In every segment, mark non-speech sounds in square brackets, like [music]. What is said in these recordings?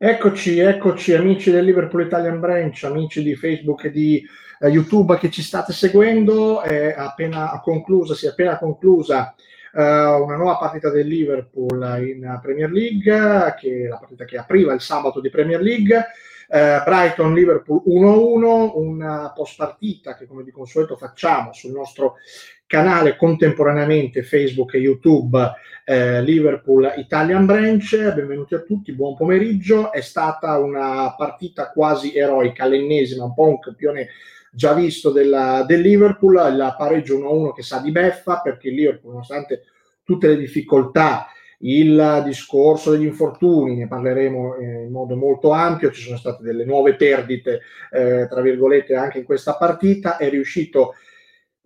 Eccoci, eccoci amici del Liverpool Italian Branch, amici di Facebook e di eh, YouTube che ci state seguendo. È appena conclusa, si è appena conclusa eh, una nuova partita del Liverpool in Premier League, che è la partita che apriva il sabato di Premier League. Eh, Brighton Liverpool 1-1, una post partita che come di consueto facciamo sul nostro canale contemporaneamente Facebook e YouTube eh, Liverpool Italian Branch. Benvenuti a tutti, buon pomeriggio. È stata una partita quasi eroica, l'ennesima, un po' un campione già visto della, del Liverpool, il pareggio 1-1 che sa di beffa perché il Liverpool, nonostante tutte le difficoltà, il discorso degli infortuni, ne parleremo eh, in modo molto ampio, ci sono state delle nuove perdite, eh, tra virgolette, anche in questa partita, è riuscito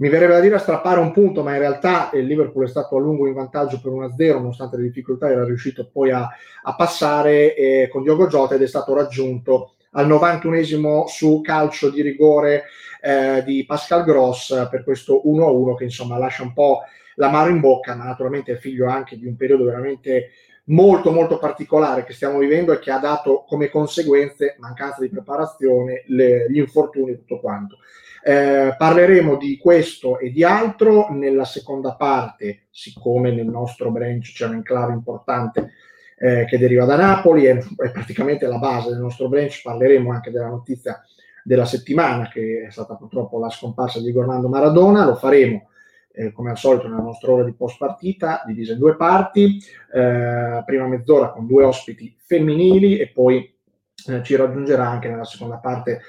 mi verrebbe da dire a strappare un punto, ma in realtà il Liverpool è stato a lungo in vantaggio per 1-0, nonostante le difficoltà, era riuscito poi a, a passare eh, con Diogo Jota ed è stato raggiunto al 91esimo su calcio di rigore eh, di Pascal Gross per questo 1-1 che insomma lascia un po' l'amaro in bocca, ma naturalmente è figlio anche di un periodo veramente molto molto particolare che stiamo vivendo e che ha dato come conseguenze mancanza di preparazione, le, gli infortuni e tutto quanto. Eh, parleremo di questo e di altro nella seconda parte, siccome nel nostro branch c'è un enclave importante eh, che deriva da Napoli, è, è, praticamente la base del nostro branch, parleremo anche della notizia della settimana che è stata purtroppo la scomparsa di Gormando Maradona, lo faremo eh, come al solito nella nostra ora di post partita, divisa in due parti, eh, prima mezz'ora con due ospiti femminili e poi eh, ci raggiungerà anche nella seconda parte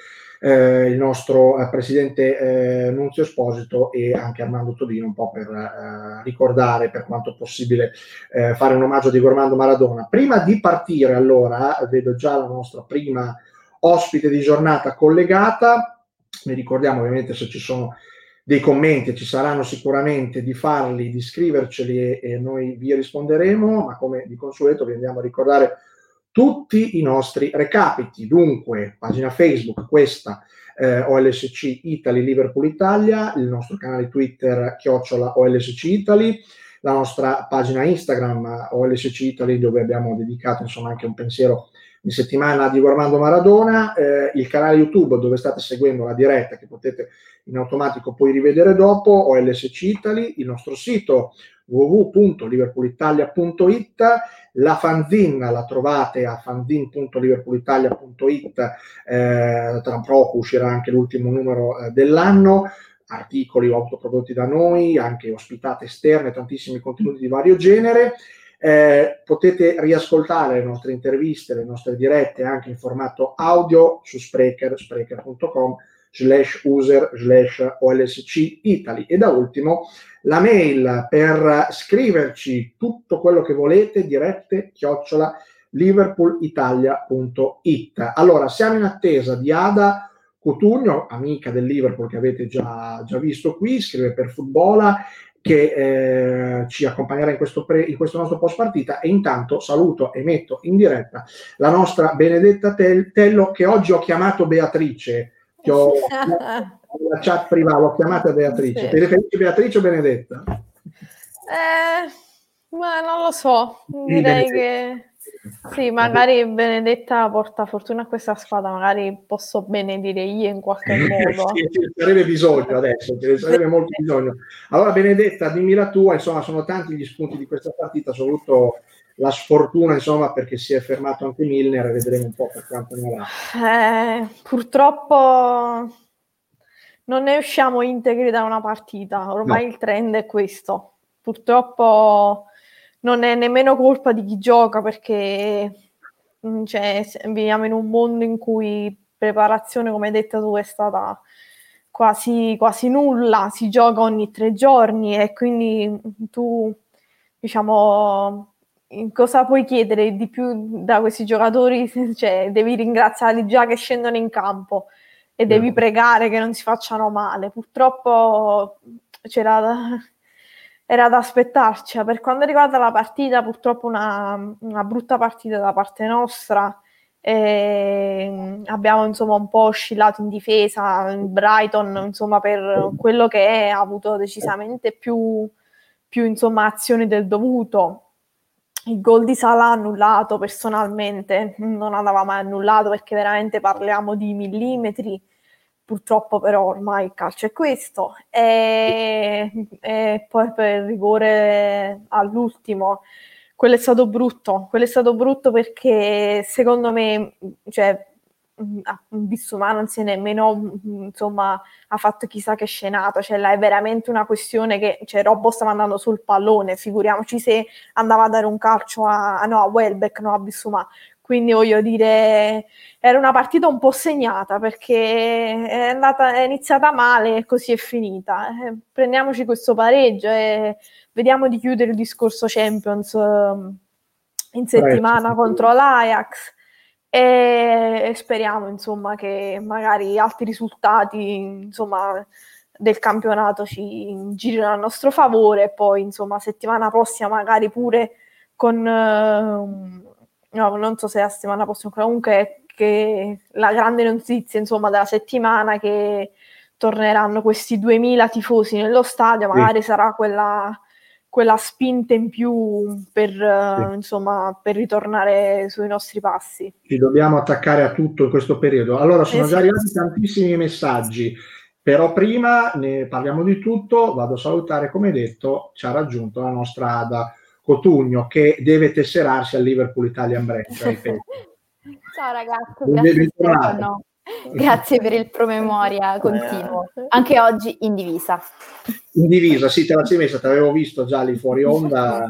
eh, il nostro eh, presidente eh, Nunzio Esposito e anche Armando Todino un po' per eh, ricordare per quanto possibile eh, fare un omaggio di Gormando Maradona. Prima di partire allora, vedo già la nostra prima ospite di giornata collegata, vi ricordiamo ovviamente se ci sono dei commenti, ci saranno sicuramente di farli, di scriverceli e, e noi vi risponderemo, ma come di consueto vi andiamo a ricordare tutti i nostri recapiti. Dunque, pagina Facebook, questa eh, OLSC Italy Liverpool Italia, il nostro canale Twitter chiocciola OLSC Italy, la nostra pagina Instagram OLSC Italy dove abbiamo dedicato insomma anche un pensiero di settimana di Armando Maradona, eh, il canale YouTube dove state seguendo la diretta che potete in automatico poi rivedere dopo, OLSC Italy, il nostro sito www.liverpoolitalia.it la fanzine la trovate a fanzine.liverpoolitalia.it eh, tra poco uscirà anche l'ultimo numero eh, dell'anno articoli autoprodotti da noi anche ospitate esterne tantissimi contenuti di vario genere eh, potete riascoltare le nostre interviste, le nostre dirette anche in formato audio su Spreaker, spreaker.com slash user slash OLSC Italy. E da ultimo la mail per scriverci tutto quello che volete, dirette chiocciola liverpoolitalia.it. Allora, siamo in attesa di Ada Cotugno, amica del Liverpool che avete già, già visto qui, scrive per Futbola che eh, ci accompagnerà in questo, pre, in questo, nostro post partita e intanto saluto e metto in diretta la nostra Benedetta Tello che oggi ho chiamato Beatrice che ho [laughs] la chat privata, l'ho chiamata Beatrice. Sì. Ti riferisci Beatrice o Benedetta? Eh, ma non lo so, direi che sì, magari Benedetta porta fortuna a questa squadra, magari posso benedire io in qualche [laughs] modo. sì, ce sarebbe bisogno adesso, ce ne sarebbe molto bisogno. Allora Benedetta, dimmi la tua, insomma sono tanti gli spunti di questa partita, soprattutto la sfortuna, insomma, perché si è fermato anche Milner, vedremo un po' per quanto ne va. Eh, purtroppo non ne usciamo integri da una partita, ormai no. il trend è questo. Purtroppo non è nemmeno colpa di chi gioca perché mm, cioè, viviamo in un mondo in cui preparazione, come hai detto tu, è stata quasi, quasi nulla, si gioca ogni tre giorni e quindi tu, diciamo, cosa puoi chiedere di più da questi giocatori? [laughs] Cioè, devi ringraziarli già che scendono in campo e devi yeah. pregare che non si facciano male. Purtroppo c'era era da aspettarci. Per quanto riguarda la partita, purtroppo una, una brutta partita da parte nostra. E abbiamo insomma un po' oscillato in difesa. Il Brighton, insomma, per quello che è, ha avuto decisamente più, più insomma, azioni del dovuto il gol di Sala annullato personalmente non andava mai annullato perché veramente parliamo di millimetri purtroppo però ormai il calcio è questo e, e poi per il rigore all'ultimo quello è stato brutto quello è stato brutto perché secondo me cioè, Bissumà non si è nemmeno insomma ha fatto chissà che scenata cioè là è veramente una questione che cioè, Robbo stava andando sul pallone figuriamoci se andava a dare un calcio a, no, a Welbeck no a Bissumà quindi voglio dire, era una partita un po' segnata perché è, andata, è iniziata male e così è finita. Eh, prendiamoci questo pareggio e vediamo di chiudere il discorso Champions uh, in settimana Prego. contro l'Ajax e, e speriamo insomma che magari altri risultati insomma del campionato ci girino a nostro favore e poi insomma settimana prossima magari pure con uh, no, non so se la settimana prossima, comunque che la grande notizia insomma della settimana che torneranno questi 2000 tifosi nello stadio, magari sì. sarà quella, quella, spinta in più per, sì. insomma, per ritornare sui nostri passi. Ci dobbiamo attaccare a tutto in questo periodo. Allora, sono esatto. già arrivati tantissimi messaggi, però prima ne parliamo di tutto, vado a salutare, come detto, ci ha raggiunto la nostra Ada Cotugno che deve tesserarsi al Liverpool Italian Breccia. [laughs] Ciao ragazzi, grazie, grazie per il promemoria continuo, anche oggi in divisa. In divisa, sì, te la sei messa, te l'avevo visto già lì fuori onda,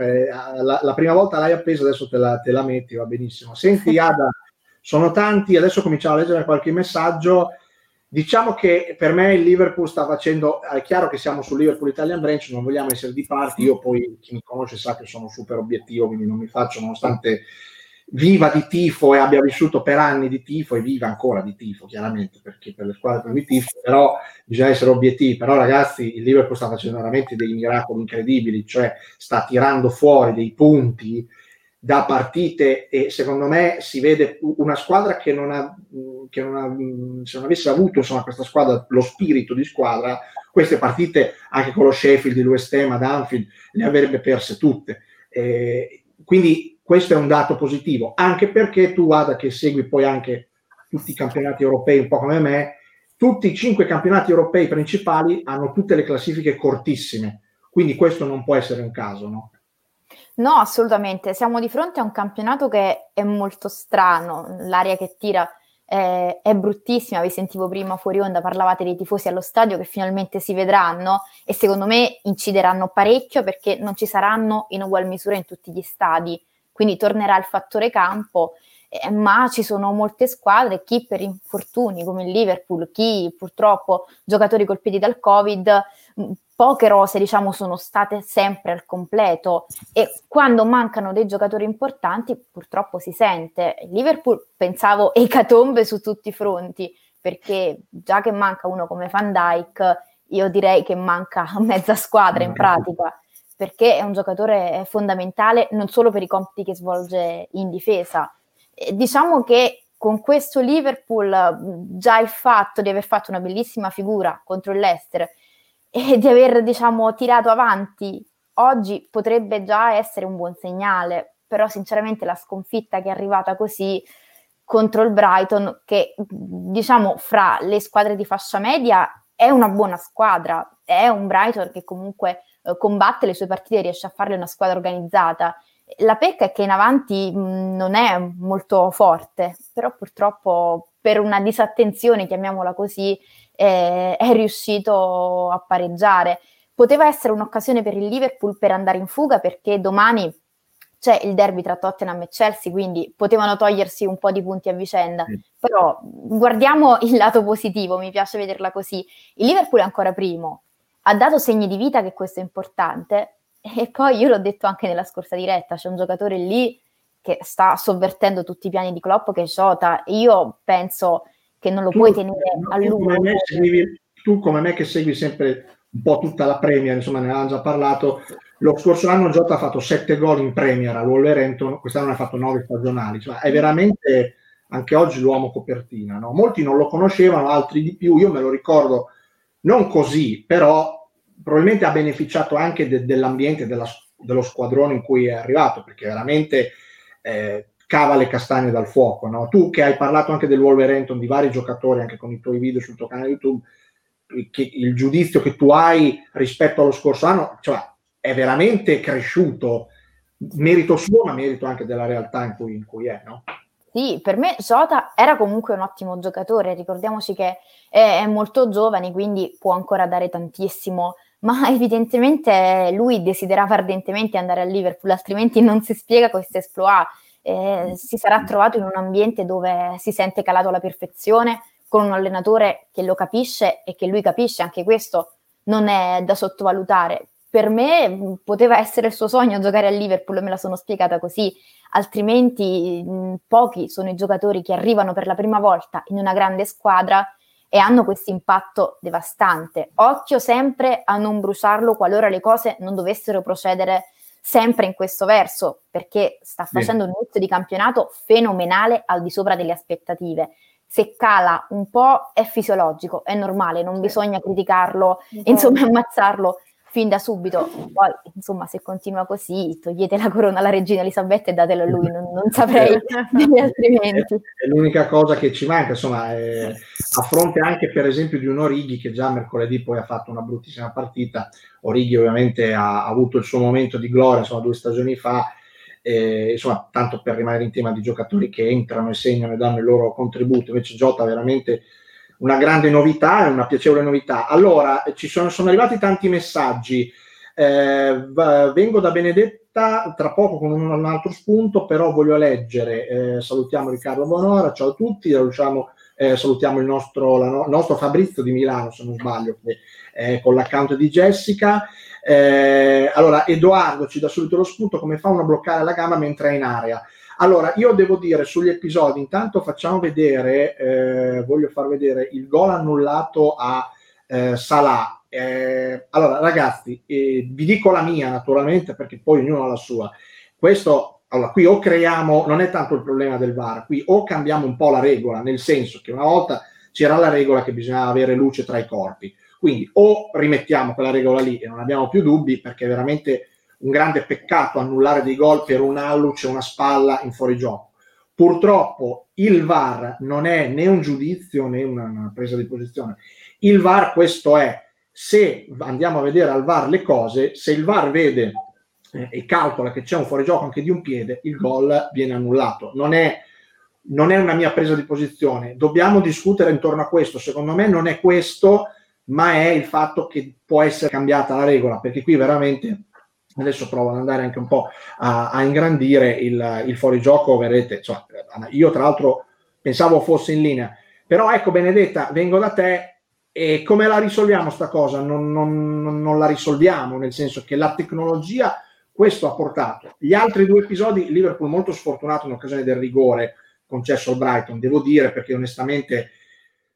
eh, la, la, prima volta l'hai appesa, adesso te la, te la metti, va benissimo. Senti [laughs] Ada, sono tanti, adesso cominciamo a leggere qualche messaggio. Diciamo che per me il Liverpool sta facendo, è chiaro che siamo sul Liverpool Italian Branch, non vogliamo essere di parte, io poi chi mi conosce sa che sono super obiettivo, quindi non mi faccio, nonostante viva di tifo e abbia vissuto per anni di tifo e viva ancora di tifo, chiaramente, perché per le squadre per cui tifo, però bisogna essere obiettivi, però ragazzi il Liverpool sta facendo veramente dei miracoli incredibili, cioè sta tirando fuori dei punti da partite e secondo me si vede una squadra che non ha, che non ha se non avesse avuto insomma, questa squadra lo spirito di squadra queste partite anche con lo Sheffield, il West Ham ad Anfield le avrebbe perse tutte eh, quindi questo è un dato positivo anche perché tu Ada che segui poi anche tutti i campionati europei un po' come me tutti i cinque campionati europei principali hanno tutte le classifiche cortissime quindi questo non può essere un caso no? No, assolutamente. Siamo di fronte a un campionato che è molto strano. L'aria che tira è, è bruttissima. Vi sentivo prima fuori onda, parlavate dei tifosi allo stadio che finalmente si vedranno e secondo me incideranno parecchio perché non ci saranno in ugual misura in tutti gli stadi. Quindi tornerà il fattore campo eh, ma ci sono molte squadre, chi per infortuni come il Liverpool, chi purtroppo giocatori colpiti dal Covid, poche rose diciamo sono state sempre al completo e quando mancano dei giocatori importanti purtroppo si sente. Liverpool pensavo [laughs] ecatombe su tutti i fronti perché già che manca uno come Van Dyke io direi che manca [laughs] mezza squadra in pratica perché è un giocatore fondamentale non solo per i compiti che svolge in difesa. E diciamo che con questo Liverpool già il fatto di aver fatto una bellissima figura contro il Leicester e di aver diciamo tirato avanti oggi potrebbe già essere un buon segnale, però sinceramente la sconfitta che è arrivata così contro il Brighton, che diciamo fra le squadre di fascia media è una buona squadra, è un Brighton che comunque eh, combatte le sue partite e riesce a farle una squadra organizzata. La pecca è che in avanti mh, non è molto forte, però purtroppo per una disattenzione, chiamiamola così, eh, è riuscito a pareggiare. Poteva essere un'occasione per il Liverpool per andare in fuga perché domani c'è il derby tra Tottenham e Chelsea, quindi potevano togliersi un po' di punti a vicenda. Mm. Però guardiamo [laughs] il lato positivo, mi piace vederla così. Il Liverpool è ancora primo, ha dato segni di vita che questo è importante e poi io l'ho detto anche nella scorsa diretta, c'è un giocatore lì che sta sovvertendo tutti i piani di Klopp che è Jota. Io penso che non lo tu, puoi tenere a lungo. Tu come me che segui sempre un po' tutta la Premier, insomma ne avevamo già parlato, lo scorso anno Jota ha fatto 7 gol in Premier al Wolverhampton, quest'anno ne ha fatto 9 stagionali, cioè è veramente anche oggi l'uomo copertina. No? Molti non lo conoscevano, altri di più, io me lo ricordo non così, però probabilmente ha beneficiato anche de- dell'ambiente, della, dello squadrone in cui è arrivato, perché veramente eh, cava le castagne dal fuoco. No? Tu che hai parlato anche del Wolverhampton, di vari giocatori, anche con i tuoi video sul tuo canale YouTube, che il giudizio che tu hai rispetto allo scorso anno, cioè, è veramente cresciuto, merito suo, ma merito anche della realtà in cui, in cui è, no? Sì, per me Sota era comunque un ottimo giocatore, ricordiamoci che è, è, molto giovane, quindi può ancora dare tantissimo, ma [laughs] evidentemente lui desiderava ardentemente andare a Liverpool, altrimenti non si spiega questo esploit. Eh, si sarà trovato in un ambiente dove si sente calato alla perfezione, con un allenatore che lo capisce e che lui capisce, anche questo non è da sottovalutare. Per me poteva essere il suo sogno giocare a Liverpool, me la sono spiegata così, altrimenti mh, pochi sono i giocatori che arrivano per la prima volta in una grande squadra e hanno questo impatto devastante. Occhio sempre a non bruciarlo qualora le cose non dovessero procedere sempre in questo verso, perché sta facendo Bene. un inizio di campionato fenomenale al di sopra delle aspettative. Se cala un po' è fisiologico, è normale, non bisogna criticarlo, insomma [laughs] ammazzarlo fin da subito. Poi, insomma, se continua così, togliete la corona alla regina Elisabetta e datelo a lui, non, non saprei [laughs] altrimenti. È, l'unica cosa che ci manca, insomma, è, a fronte anche per esempio di un Orighi che già mercoledì poi ha fatto una bruttissima partita, Orighi ovviamente ha, ha avuto il suo momento di gloria, insomma, due stagioni fa, eh, insomma, tanto per rimanere in tema di giocatori che entrano e segnano e danno il loro contributo, invece Jota veramente una grande novità, una piacevole novità. Allora, ci sono, sono arrivati tanti messaggi. Eh, vengo da Benedetta tra poco con un, un altro spunto, però voglio leggere. Eh, salutiamo Riccardo Bonora, ciao a tutti, salutiamo, eh, salutiamo il nostro, la, nostro, Fabrizio di Milano, se non sbaglio, è con l'account di Jessica. Eh, allora, Edoardo ci dà subito lo spunto come fa uno a bloccare la gamma mentre è in area. Allora, io devo dire sugli episodi, intanto facciamo vedere, eh, voglio far vedere il gol annullato a eh, Salah. Eh, allora, ragazzi, eh, vi dico la mia naturalmente perché poi ognuno ha la sua. Questo, allora, qui o creiamo, non è tanto il problema del VAR, qui o cambiamo un po' la regola, nel senso che una volta c'era la regola che bisognava avere luce tra i corpi. Quindi o rimettiamo quella regola lì e non abbiamo più dubbi perché veramente un grande peccato annullare dei gol per un alluce, una spalla in fuorigioco. Purtroppo il VAR non è né un giudizio né una, presa di posizione. Il VAR questo è, se andiamo a vedere al VAR le cose, se il VAR vede eh, e calcola che c'è un fuorigioco anche di un piede, il gol viene annullato. Non è, non è una mia presa di posizione. Dobbiamo discutere intorno a questo. Secondo me non è questo, ma è il fatto che può essere cambiata la regola, perché qui veramente adesso provo ad andare anche un po' a, a ingrandire il, il fuorigioco, vedrete, insomma, io tra l'altro pensavo fosse in linea, però ecco Benedetta, vengo da te e come la risolviamo sta cosa? Non, non, non la risolviamo, nel senso che la tecnologia questo ha portato. Gli altri due episodi, Liverpool molto sfortunato in occasione del rigore concesso al Brighton, devo dire perché onestamente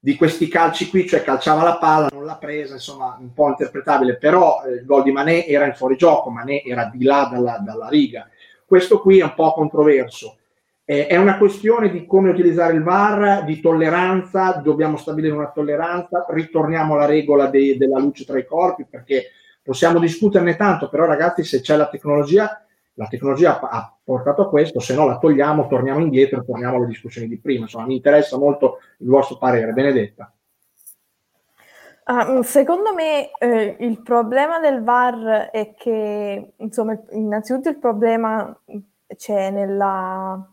di questi calci qui, cioè calciava la palla, non l'ha presa, insomma un po' interpretabile, però eh, il gol di Mané era in fuorigioco, Mané era di là dalla, dalla riga. Questo qui è un po' controverso. Eh, è una questione di come utilizzare il VAR, di tolleranza, dobbiamo stabilire una tolleranza, ritorniamo alla regola de- della luce tra i corpi, perché possiamo discuterne tanto, però ragazzi se c'è la tecnologia la tecnologia ha portato a questo, se no la togliamo, torniamo indietro, torniamo alle discussioni di prima. Insomma, mi interessa molto il vostro parere. Benedetta. Uh, secondo me eh, il problema del VAR è che, insomma, innanzitutto il problema c'è nella,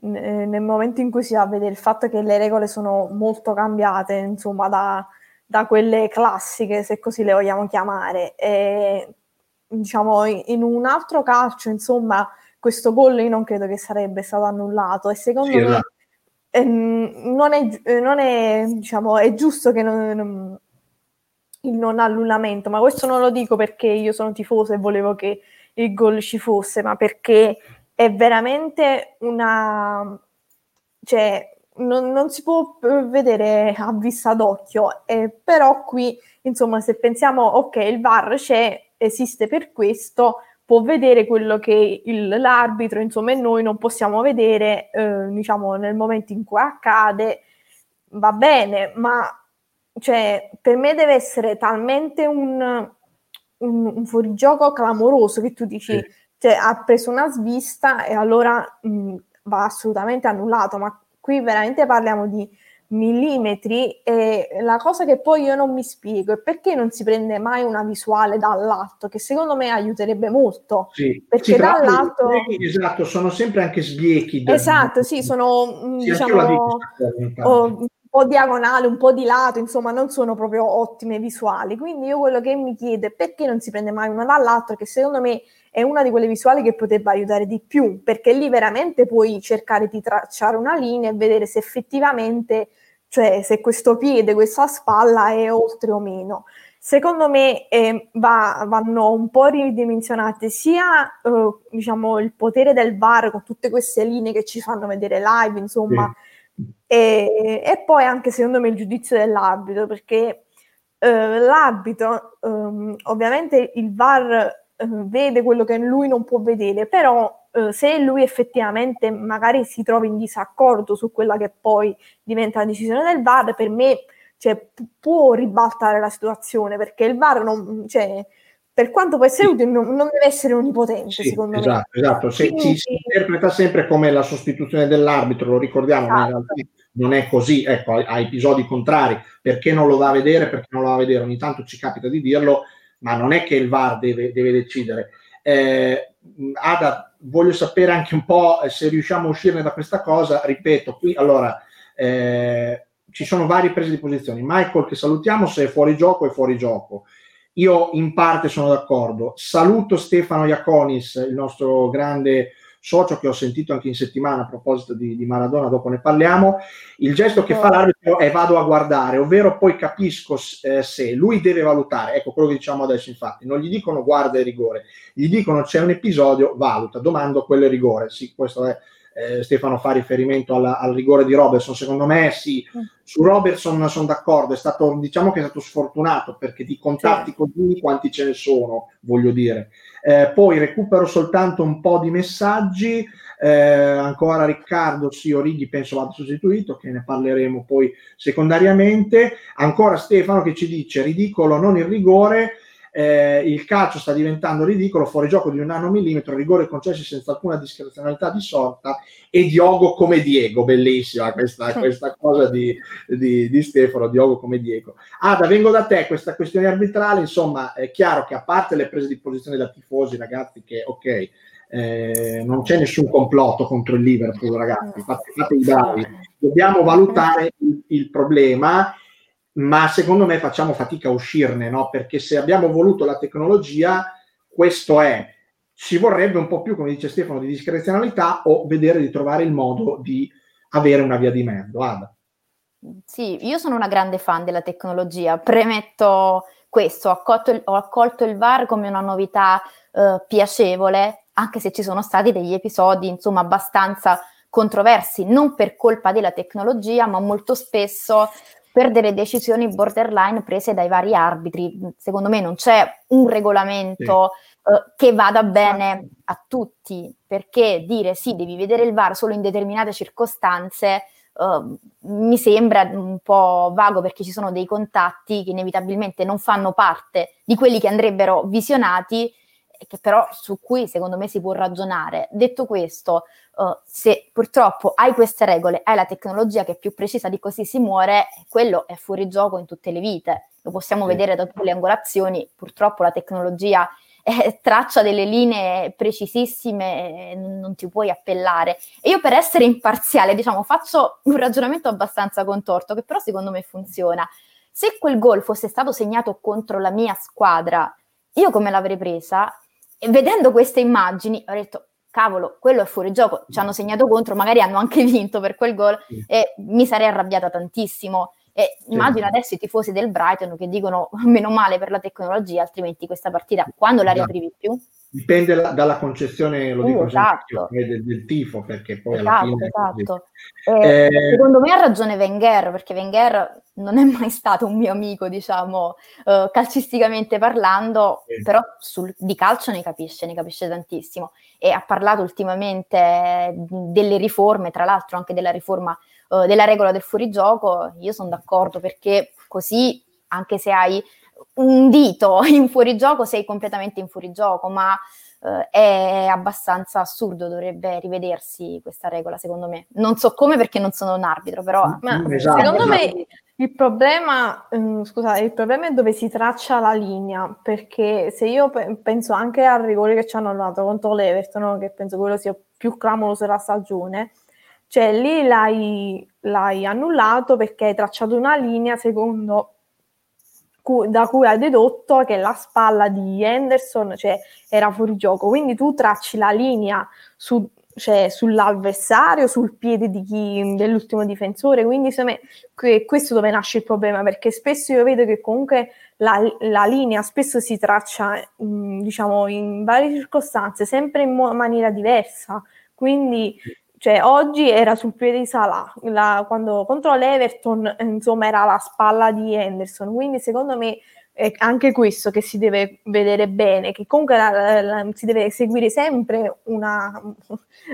nel momento in cui si va a vedere il fatto che le regole sono molto cambiate, insomma, da, da quelle classiche, se così le vogliamo chiamare. E diciamo, in un altro calcio, insomma, questo gol io non credo che sarebbe stato annullato. E secondo sì, me esatto. ehm, non è, non è, diciamo, è giusto che non, non, il non annullamento, ma questo non lo dico perché io sono tifoso e volevo che il gol ci fosse, ma perché è veramente una... cioè non, non si può vedere a vista d'occhio, eh, però qui, insomma, se pensiamo, ok, il VAR c'è, esiste per questo, può vedere quello che il, l'arbitro, insomma, e noi non possiamo vedere, eh, diciamo, nel momento in cui accade, va bene, ma cioè, per me deve essere talmente un, un, un fuorigioco clamoroso che tu dici, sì. cioè, ha preso una svista e allora mh, va assolutamente annullato, ma qui veramente parliamo di millimetri e la cosa che poi io non mi spiego è perché non si prende mai una visuale dall'alto che secondo me aiuterebbe molto. Sì, perché sì, dall'alto esatto sono sempre anche sbiechi esatto sì sono mm, sì, diciamo un po' diagonale un po' di lato insomma non sono proprio ottime visuali. Quindi io quello che mi chiedo è perché non si prende mai una dall'altro che secondo me è una di quelle visuali che potrebbe aiutare di più, perché lì veramente puoi cercare di tracciare una linea e vedere se effettivamente, cioè se questo piede, questa spalla è oltre o meno. Secondo me eh, va, vanno un po' ridimensionate sia eh, diciamo, il potere del VAR con tutte queste linee che ci fanno vedere live, insomma, sì. e, e, poi anche secondo me il giudizio dell'arbitro, perché eh, l'arbitro, ehm, ovviamente il VAR vede quello che lui non può vedere, però eh, se lui effettivamente magari si trova in disaccordo su quella che poi diventa la decisione del VAR, per me cioè, può ribaltare la situazione perché il VAR non, cioè, per quanto può essere utile, non, non deve essere onnipotente, sì, secondo esatto, me. Esatto, se, Quindi, si interpreta sempre come la sostituzione dell'arbitro, lo ricordiamo, esatto. ma in esatto. realtà non è così, ecco, ha episodi contrari, perché non lo va a vedere, perché non lo va a vedere, ogni tanto ci capita di dirlo, ma non è che il VAR deve, deve decidere. Eh, Ada, voglio sapere anche un po' se riusciamo a uscirne da questa cosa. Ripeto, qui allora eh, ci sono varie prese di posizione. Michael, che salutiamo, se è fuori gioco, è fuori gioco. Io in parte sono d'accordo. Saluto Stefano Iaconis, il nostro grande socio che ho sentito anche in settimana a proposito di, di, Maradona, dopo ne parliamo, il gesto che fa l'arbitro è vado a guardare, ovvero poi capisco eh, se lui deve valutare, ecco quello che diciamo adesso infatti, non gli dicono guarda il rigore, gli dicono c'è un episodio, valuta, domando quello è rigore, sì, questo è eh, Stefano fa riferimento alla, al rigore di Robertson, secondo me sì, mm. su Robertson sono d'accordo, è stato, diciamo che è stato sfortunato perché di contatti sì. così quanti ce ne sono, voglio dire. Eh, poi recupero soltanto un po' di messaggi, eh, ancora Riccardo, sì, Orighi penso vada sostituito, che ne parleremo poi secondariamente, ancora Stefano che ci dice ridicolo non il rigore, eh, il calcio sta diventando ridicolo, fuori gioco di un nanomillimetro, rigore concessi senza alcuna discrezionalità di sorta e Diogo come Diego, bellissima questa, questa cosa di, di, di, Stefano, Diogo come Diego. Ada, vengo da te, questa questione arbitrale, insomma, è chiaro che a parte le prese di posizione da tifosi, ragazzi, che ok, eh, non c'è nessun complotto contro il Liverpool, ragazzi, fate, fate i bravi, dobbiamo valutare il, il problema ma secondo me facciamo fatica a uscirne, no? perché se abbiamo voluto la tecnologia, questo è. Ci vorrebbe un po' più, come dice Stefano, di discrezionalità o vedere di trovare il modo di avere una via di mezzo. Ada. Sì, io sono una grande fan della tecnologia, premetto questo, ho accolto il, ho accolto il VAR come una novità eh, piacevole, anche se ci sono stati degli episodi, insomma, abbastanza controversi, non per colpa della tecnologia, ma molto spesso per delle decisioni borderline prese dai vari arbitri. Secondo me non c'è un regolamento sì. uh, che vada bene a tutti, perché dire sì, devi vedere il VAR solo in determinate circostanze uh, mi sembra un po' vago perché ci sono dei contatti che inevitabilmente non fanno parte di quelli che andrebbero visionati che però su cui secondo me si può ragionare. Detto questo, uh, se purtroppo hai queste regole, hai la tecnologia che è più precisa di così si muore, quello è fuori gioco in tutte le vite. Lo possiamo sì. vedere da tutte le angolazioni, purtroppo la tecnologia [laughs] eh, traccia delle linee precisissime, eh, non ti puoi appellare. E io per essere imparziale, diciamo, faccio un ragionamento abbastanza contorto, che però secondo me funziona. Se quel gol fosse stato segnato contro la mia squadra, io come l'avrei presa? E vedendo queste immagini ho detto, cavolo, quello è fuori gioco, ci hanno segnato contro, magari hanno anche [laughs] vinto per quel gol sì. e mi sarei arrabbiata tantissimo. E sì. immagino adesso i tifosi del Brighton che dicono meno male per la tecnologia, altrimenti questa partita quando la riaprivi più? Dipende la, dalla concezione, lo dico esatto. del, del, tifo, perché poi esatto, alla fine... Esatto. Eh, eh, secondo me ha ragione Wenger, perché Wenger non è mai stato un mio amico, diciamo, uh, calcisticamente parlando, sì. però sul, di calcio ne capisce, ne capisce tantissimo. E ha parlato ultimamente delle riforme, tra l'altro anche della riforma uh, della regola del fuorigioco. Io sono d'accordo perché così, anche se hai un dito [laughs] in fuorigioco sei completamente in fuorigioco, ma eh, è abbastanza assurdo, dovrebbe rivedersi questa regola secondo me. Non so come perché non sono un arbitro, però... Ma esatto, secondo esatto. me il problema, um, scusate, il problema è dove si traccia la linea, perché se io pe- penso anche al rigore che ci hanno dato contro l'Everton, che penso quello sia più clamoroso della stagione, cioè lì l'hai, l'hai annullato perché hai tracciato una linea secondo da cui hai dedotto che la spalla di Henderson cioè, era fuori gioco, quindi tu tracci la linea su, cioè, sull'avversario, sul piede di chi, dell'ultimo difensore, quindi secondo me questo dove nasce il problema, perché spesso io vedo che comunque la, la linea spesso si traccia mh, diciamo in varie circostanze, sempre in mo- maniera diversa, quindi cioè, oggi era sul piede di Salah, la, quando contro l'Everton insomma era la spalla di Henderson, quindi secondo me è anche questo che si deve vedere bene, che comunque la, la, si deve seguire sempre una,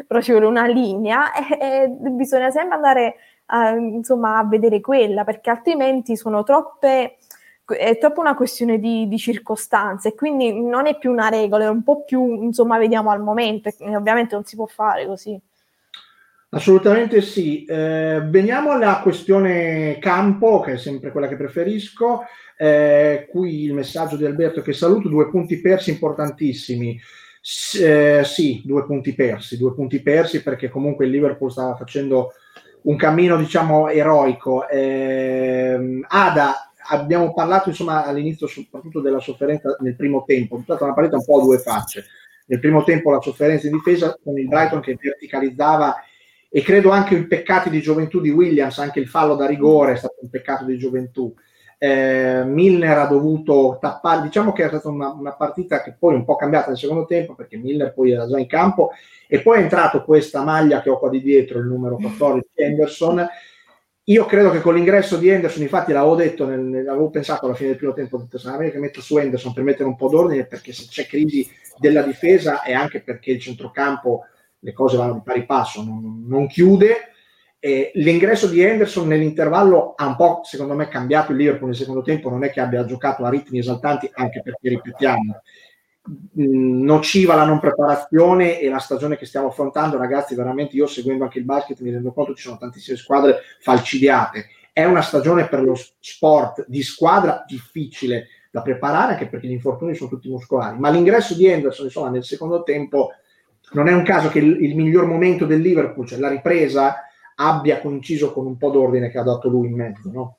una linea e, e, bisogna sempre andare a, insomma, a vedere quella, perché altrimenti sono troppe è troppo una questione di, di, circostanze, quindi non è più una regola, è un po' più, insomma, vediamo al momento, e ovviamente non si può fare così. Assolutamente sì. Eh, veniamo alla questione campo, che è sempre quella che preferisco. Eh, qui il messaggio di Alberto che saluto, due punti persi importantissimi. S- eh, sì, due punti persi, due punti persi perché comunque il Liverpool stava facendo un cammino, diciamo, eroico. Ehm, Ada, abbiamo parlato insomma all'inizio soprattutto della sofferenza nel primo tempo, è stata una partita un po' a due facce. Nel primo tempo la sofferenza in difesa con il Brighton che verticalizzava e credo anche i peccati di gioventù di Williams, anche il fallo da rigore è stato un peccato di gioventù. Eh, Milner ha dovuto tappare, diciamo che è stata una, una, partita che poi è un po' cambiata nel secondo tempo perché Milner poi era già in campo e poi è entrato questa maglia che ho qua di dietro, il numero 14 [laughs] Henderson. Io credo che con l'ingresso di Henderson, infatti l'avevo detto, nel, nel, avevo pensato alla fine del primo tempo, ho detto che metto su Henderson per mettere un po' d'ordine perché se c'è crisi della difesa e anche perché il centrocampo le cose vanno di pari passo, non, non chiude. Eh, l'ingresso di Henderson nell'intervallo ha un po', secondo me, cambiato il Liverpool nel secondo tempo, non è che abbia giocato a ritmi esaltanti, anche perché, ripetiamo, nociva la non preparazione e la stagione che stiamo affrontando, ragazzi, veramente io seguendo anche il basket mi rendo conto che ci sono tantissime squadre falcidiate. È una stagione per lo sport di squadra difficile da preparare, anche perché gli infortuni sono tutti muscolari, ma l'ingresso di Henderson, insomma, nel secondo tempo non è un caso che il, il miglior momento del Liverpool, cioè la ripresa, abbia coinciso con un po' d'ordine che ha dato lui in mezzo, no?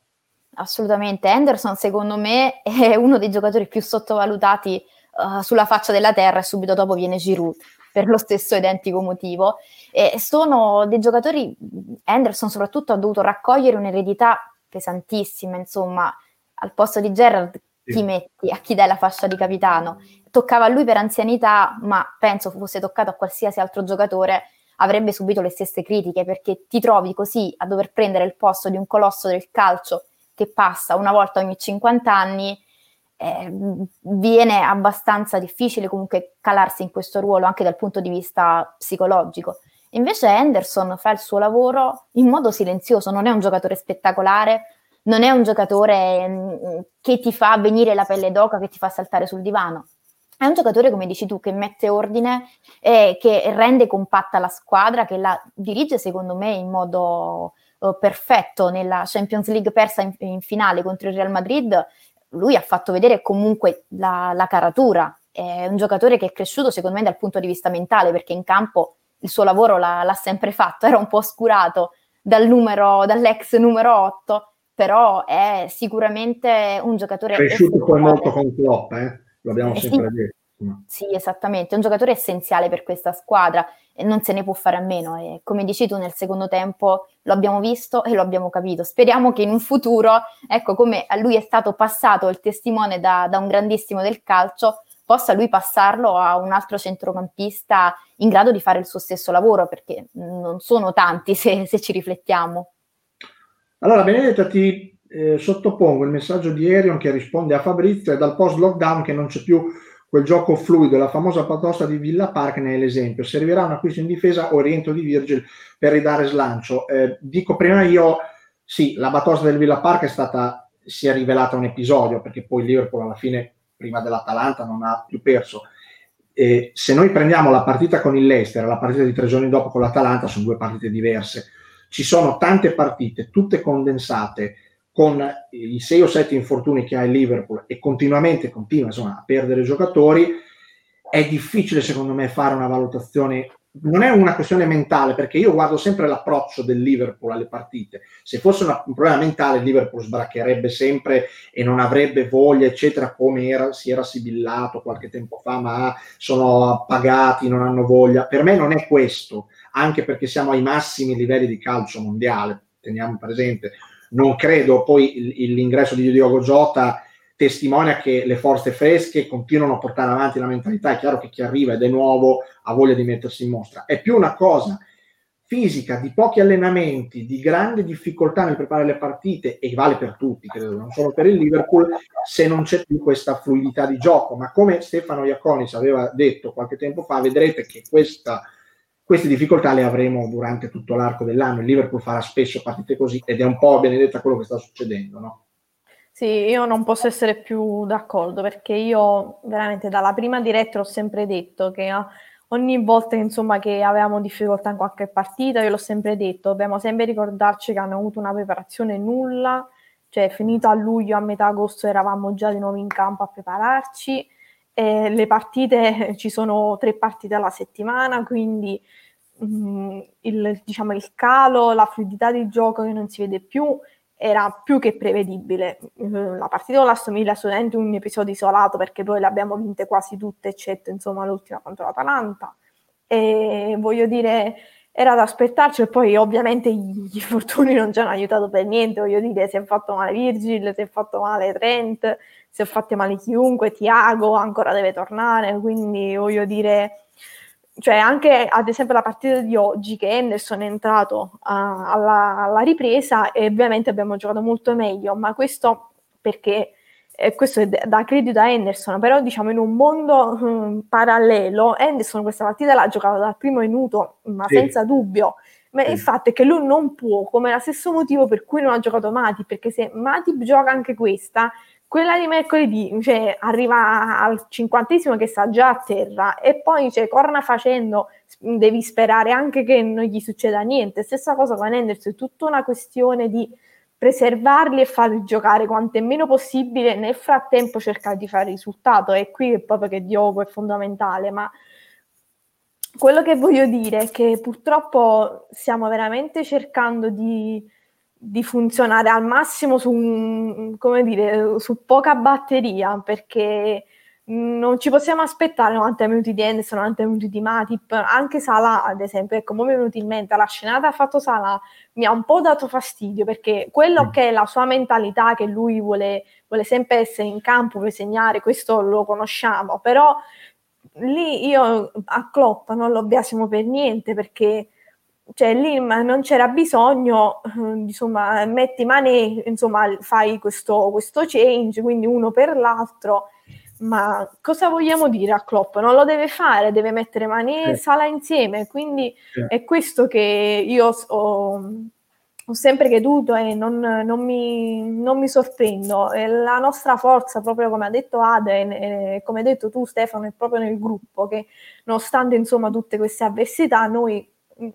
Assolutamente, Henderson secondo me [laughs] è uno dei giocatori più sottovalutati uh, sulla faccia della terra e subito dopo viene Giroud per lo stesso identico motivo. E sono dei giocatori, Henderson soprattutto ha dovuto raccogliere un'eredità pesantissima, insomma, al posto di Gerrard chi metti, a chi dai la fascia di capitano toccava a lui per anzianità, ma penso fosse toccato a qualsiasi altro giocatore, avrebbe subito le stesse critiche perché ti trovi così a dover prendere il posto di un colosso del calcio che passa una volta ogni 50 anni. Eh, viene abbastanza difficile comunque calarsi in questo ruolo anche dal punto di vista psicologico. Invece Henderson fa il suo lavoro in modo silenzioso, non è un giocatore spettacolare, non è un giocatore mh, mm, che ti fa venire la pelle d'oca, che ti fa saltare sul divano. È un giocatore, come dici tu, che mette ordine, eh, che rende compatta la squadra, che la dirige secondo me in modo eh, perfetto nella Champions League persa in, in, finale contro il Real Madrid. Lui ha fatto vedere comunque la, la caratura. È un giocatore che è cresciuto secondo me dal punto di vista mentale, perché in campo il suo lavoro l'ha, l'ha sempre fatto, era un po' oscurato dal numero, dall'ex numero 8, però è sicuramente un giocatore... Cresciuto poi molto con Klopp, eh? l'abbiamo eh, sempre sì. detto. Sì, esattamente, è un giocatore essenziale per questa squadra e non se ne può fare a meno e come dici tu nel secondo tempo lo abbiamo visto e lo abbiamo capito. Speriamo che in un futuro, ecco come a lui è stato passato il testimone da, da un grandissimo del calcio, possa lui passarlo a un altro centrocampista in grado di fare il suo stesso lavoro perché non sono tanti se, se ci riflettiamo. Allora Benedetta ti eh, sottopongo il messaggio di Erion che risponde a Fabrizio, è dal post lockdown che non c'è più quel gioco fluido, la famosa patosta di Villa Park ne è l'esempio. Servirà un acquisto in difesa o rientro di Virgil per ridare slancio. Eh, dico prima io, sì, la batosta del Villa Park è stata si è rivelata un episodio, perché poi Liverpool alla fine, prima dell'Atalanta, non ha più perso. E se noi prendiamo la partita con il Leicester, la partita di tre giorni dopo con l'Atalanta, sono due partite diverse. Ci sono tante partite, tutte condensate, con i sei o sette infortuni che ha il Liverpool e continuamente continua insomma, a perdere giocatori, è difficile secondo me fare una valutazione non è una questione mentale, perché io guardo sempre l'approccio del Liverpool alle partite. Se fosse una, un problema mentale, il Liverpool sbraccherebbe sempre e non avrebbe voglia, eccetera, come era, si era sibillato qualche tempo fa, ma sono appagati, non hanno voglia. Per me non è questo, anche perché siamo ai massimi livelli di calcio mondiale, teniamo presente. Non credo poi l'ingresso di Diogo Jota testimonia che le forze fresche continuano a portare avanti la mentalità. È chiaro che chi arriva ed è nuovo ha voglia di mettersi in mostra. È più una cosa fisica, di pochi allenamenti, di grande difficoltà nel preparare le partite, e vale per tutti, credo, non solo per il Liverpool, se non c'è più questa fluidità di gioco. Ma come Stefano Iaconis aveva detto qualche tempo fa, vedrete che questa, queste difficoltà le avremo durante tutto l'arco dell'anno. Il Liverpool farà spesso partite così ed è un po' benedetta quello che sta succedendo, no? Sì, io non posso essere più d'accordo perché io veramente dalla prima diretta ho sempre detto che ah, ogni volta insomma, che avevamo difficoltà in qualche partita, io l'ho sempre detto, dobbiamo sempre ricordarci che hanno avuto una preparazione nulla, cioè finito a luglio, a metà agosto eravamo già di nuovo in campo a prepararci, e le partite, ci sono tre partite alla settimana, quindi mm, il, diciamo, il calo, la fluidità di gioco che non si vede più era più che prevedibile. Mm, la partita con l'Aston Villa assolutamente un episodio isolato perché poi le abbiamo vinte quasi tutte, eccetto insomma l'ultima contro l'Atalanta. E voglio dire, era da aspettarci e poi ovviamente gli infortuni non ci hanno aiutato per niente, voglio dire, si è fatto male Virgil, si è fatto male Trent, si è fatto male chiunque, Tiago ancora deve tornare, quindi voglio dire cioè anche ad esempio la partita di oggi che Henderson è entrato uh, alla, alla, ripresa e ovviamente abbiamo giocato molto meglio, ma questo perché eh, questo è da credito a Henderson, però diciamo in un mondo um, parallelo Henderson questa partita l'ha giocata dal primo minuto, ma sì. senza dubbio. Ma sì. il fatto è che lui non può, come lo stesso motivo per cui non ha giocato Matip, perché se Matip gioca anche questa, quella di mercoledì cioè, arriva al cinquantesimo che sta già a terra e poi cioè, corna facendo devi sperare anche che non gli succeda niente. Stessa cosa con Henderson è tutta una questione di preservarli e farli giocare quanto è meno possibile nel frattempo cercare di fare risultato. E qui è proprio che Diogo è fondamentale ma quello che voglio dire è che purtroppo stiamo veramente cercando di di funzionare al massimo su, come dire, su poca batteria perché non ci possiamo aspettare 90 minuti di Anderson, 90 minuti di Matip, anche Sala ad esempio, ecco, mi è venuto in mente, la scenata ha fatto Sala mi ha un po' dato fastidio perché quello mm. che è la sua mentalità, che lui vuole, vuole sempre essere in campo per segnare, questo lo conosciamo, però lì io a Klopp non lo biasimo per niente perché cioè lì non c'era bisogno, eh, insomma, metti mani, insomma, fai questo, questo change, quindi uno per l'altro. Ma cosa vogliamo dire a Klopp? Non lo deve fare, deve mettere mani e sala insieme. Quindi sì. è questo che io ho, ho sempre creduto e non, non, mi, non, mi, sorprendo. È la nostra forza, proprio come ha detto Aden e come hai detto tu Stefano, è proprio nel gruppo che nonostante insomma tutte queste avversità noi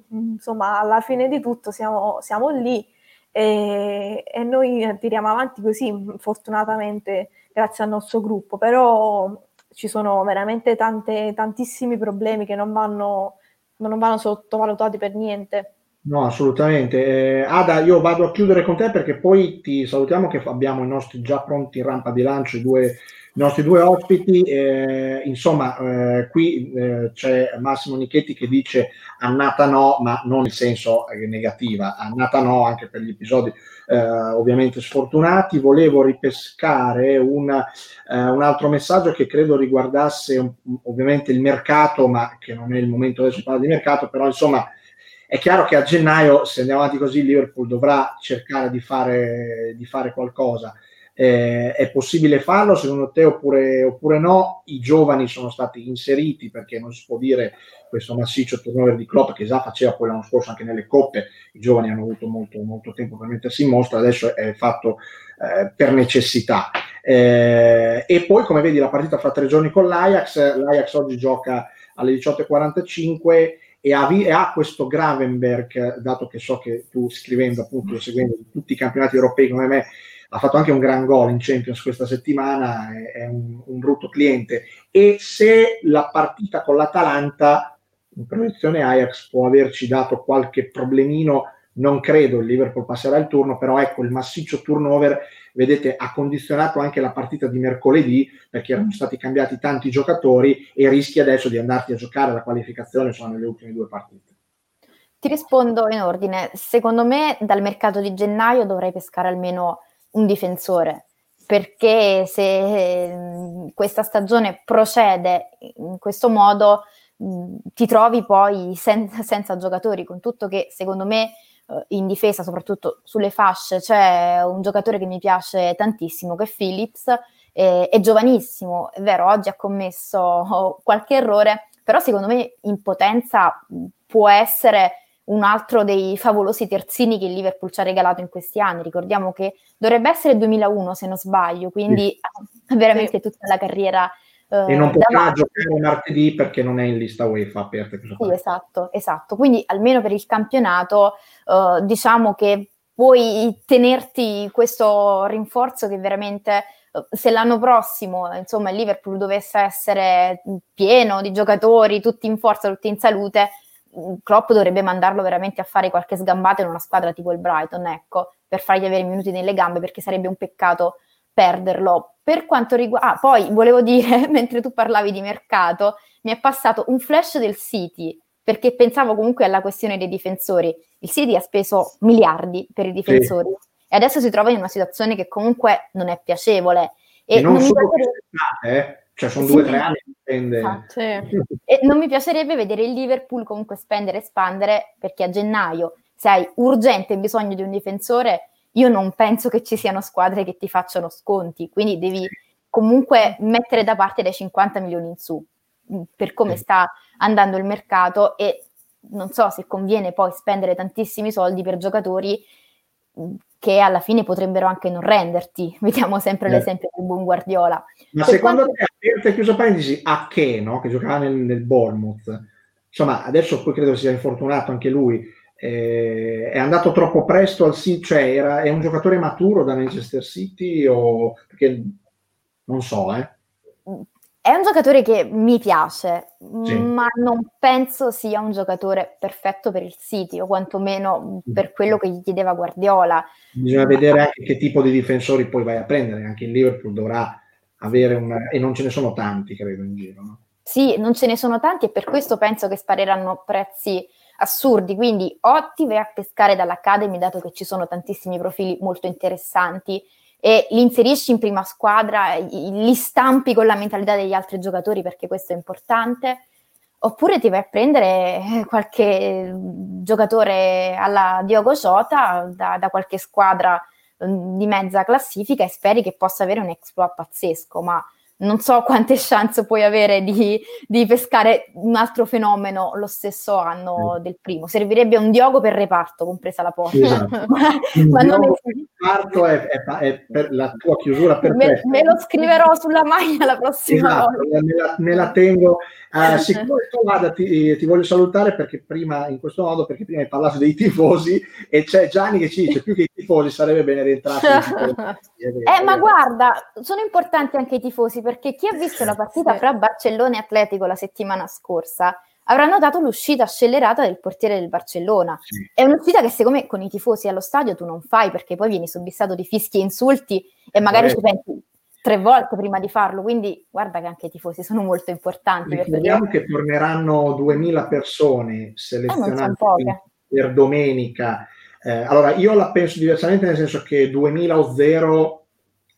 insomma, alla fine di tutto siamo, siamo lì e, e, noi tiriamo avanti così, fortunatamente, grazie al nostro gruppo, però ci sono veramente tante, tantissimi problemi che non vanno, non vanno sottovalutati per niente. No, assolutamente. Eh, Ada, io vado a chiudere con te perché poi ti salutiamo che abbiamo i nostri già pronti in rampa di lancio, i due i nostri due ospiti. Eh, insomma, eh, qui eh, c'è Massimo Nichetti che dice annata no, ma non in senso eh, negativa, annata no anche per gli episodi eh, ovviamente sfortunati. Volevo ripescare una, eh, un altro messaggio che credo riguardasse ovviamente il mercato, ma che non è il momento adesso di parlare di mercato, però insomma è chiaro che a gennaio, se andiamo avanti così, Liverpool dovrà cercare di fare, di fare qualcosa Eh, è possibile farlo secondo te oppure, oppure, no? I giovani sono stati inseriti perché non si può dire questo massiccio turnover di Klopp che già faceva poi l'anno scorso anche nelle coppe, i giovani hanno avuto molto, molto tempo per mettersi in mostra, adesso è fatto eh, per necessità. Eh, e poi come vedi la partita fra tre giorni con l'Ajax, l'Ajax oggi gioca alle 18.45 e ha, e ha, questo Gravenberg, dato che so che tu scrivendo appunto, seguendo tutti i campionati europei come me, ha fatto anche un gran gol in Champions questa settimana, è, è un, un, brutto cliente. E se la partita con l'Atalanta, in proiezione Ajax, può averci dato qualche problemino, non credo il Liverpool passerà il turno, però ecco il massiccio turnover, vedete, ha condizionato anche la partita di mercoledì perché erano stati cambiati tanti giocatori e rischi adesso di andarti a giocare la qualificazione sono nelle ultime due partite. Ti rispondo in ordine. Secondo me dal mercato di gennaio dovrei pescare almeno un difensore, perché se mm, questa stagione procede in questo modo ti trovi poi senza, senza giocatori, con tutto che secondo me eh, in difesa, soprattutto sulle fasce, c'è un giocatore che mi piace tantissimo, che è Phillips, è, è giovanissimo, è vero, oggi ha commesso [laughs] qualche errore, però secondo me in potenza può essere un altro dei favolosi terzini che il Liverpool ci ha regalato in questi anni. Ricordiamo che dovrebbe essere il 2001 se non sbaglio, quindi sì. veramente tutta la carriera. Eh, e non potrà giocare martedì perché non è in lista UEFA aperta. Sì, esatto, esatto. Quindi almeno per il campionato eh, diciamo che puoi tenerti questo rinforzo che veramente eh, se l'anno prossimo insomma il Liverpool dovesse essere pieno di giocatori, tutti in forza, tutti in salute, Klopp dovrebbe mandarlo veramente a fare qualche sgambata in una squadra tipo il Brighton, ecco, per fargli avere minuti nelle gambe, perché sarebbe un peccato perderlo. Per quanto riguarda... Ah, poi volevo dire, [laughs] mentre tu parlavi di mercato, mi è passato un flash del City, perché pensavo comunque alla questione dei difensori. Il City ha speso miliardi per i difensori sì. e adesso si trova in una situazione che comunque non è piacevole. E, e non, non solo piacerebbe... eh? Cioè sono sì. due o tre anni che spende. Esatto. [laughs] e non mi piacerebbe vedere il Liverpool comunque spendere e espandere perché a gennaio, se hai urgente bisogno di un difensore, io non penso che ci siano squadre che ti facciano sconti, quindi devi comunque mettere da parte dai 50 milioni in su mm, per come sta andando il mercato e non so se conviene poi spendere tantissimi soldi per giocatori che alla fine potrebbero anche non renderti. [laughs] Vediamo sempre eh. l'esempio del buon Guardiola. Ma per secondo quanto... te, aperta e chiuso parentesi, a che, no? che giocava nel, nel Bournemouth, insomma, adesso poi credo sia infortunato anche lui, eh, è andato troppo presto al City, cioè era, è un giocatore maturo da Manchester City o perché non so, eh. È un giocatore che mi piace, sì. ma non penso sia un giocatore perfetto per il City, o quantomeno per quello che gli chiedeva Guardiola. Bisogna vedere anche che tipo di difensori poi vai a prendere, anche il Liverpool dovrà avere una... e non ce ne sono tanti, credo, in giro. No? Sì, non ce ne sono tanti e per questo penso che spareranno prezzi assurdi, quindi o ti vai a pescare dall'Academy, dato che ci sono tantissimi profili molto interessanti, e li inserisci in prima squadra, li stampi con la mentalità degli altri giocatori perché questo è importante, oppure ti vai a prendere eh, qualche giocatore alla Diogo Jota da, da qualche squadra mm, di mezza classifica e speri che possa avere un exploit pazzesco, ma non so quante [laughs] chance puoi avere di, di, pescare un altro fenomeno lo stesso anno del primo. Servirebbe un Diogo per reparto, compresa la porta. Esatto. [laughs] ma, non è... reparto è, è, è, per la tua chiusura perfetta. Me, me, lo scriverò sulla maglia la prossima esatto, volta. Me la, me la tengo. Uh, [laughs] siccome tu vada, ti, ti, voglio salutare perché prima, in questo modo, perché prima hai parlato dei tifosi e c'è Gianni che ci dice più che i tifosi sarebbe bene rientrare. eh, ma guarda, sono importanti anche i tifosi perché chi ha visto la partita fra Barcellona e Atletico la settimana scorsa avrà notato l'uscita scellerata del portiere del Barcellona. Sì. È un'uscita che secondo me con i tifosi allo stadio tu non fai perché poi vieni sobbissato di fischi e insulti e magari ci pensi tre volte prima di farlo, quindi guarda che anche i tifosi sono molto importanti. Vediamo che torneranno 2000 persone selezionate eh, per domenica. Eh, allora, io la penso diversamente nel senso che 2000 o 0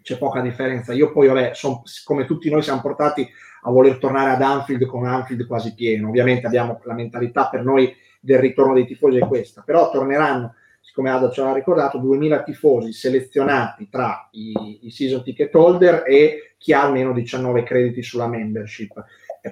c'è poca differenza. Io poi, vabbè, son, come tutti noi siamo portati a voler tornare ad Anfield con Anfield quasi pieno. Ovviamente abbiamo la mentalità per noi del ritorno dei tifosi è questa, però torneranno siccome Ada ce l'ha ricordato, 2000 tifosi selezionati tra i, i season ticket holder e chi ha almeno 19 crediti sulla membership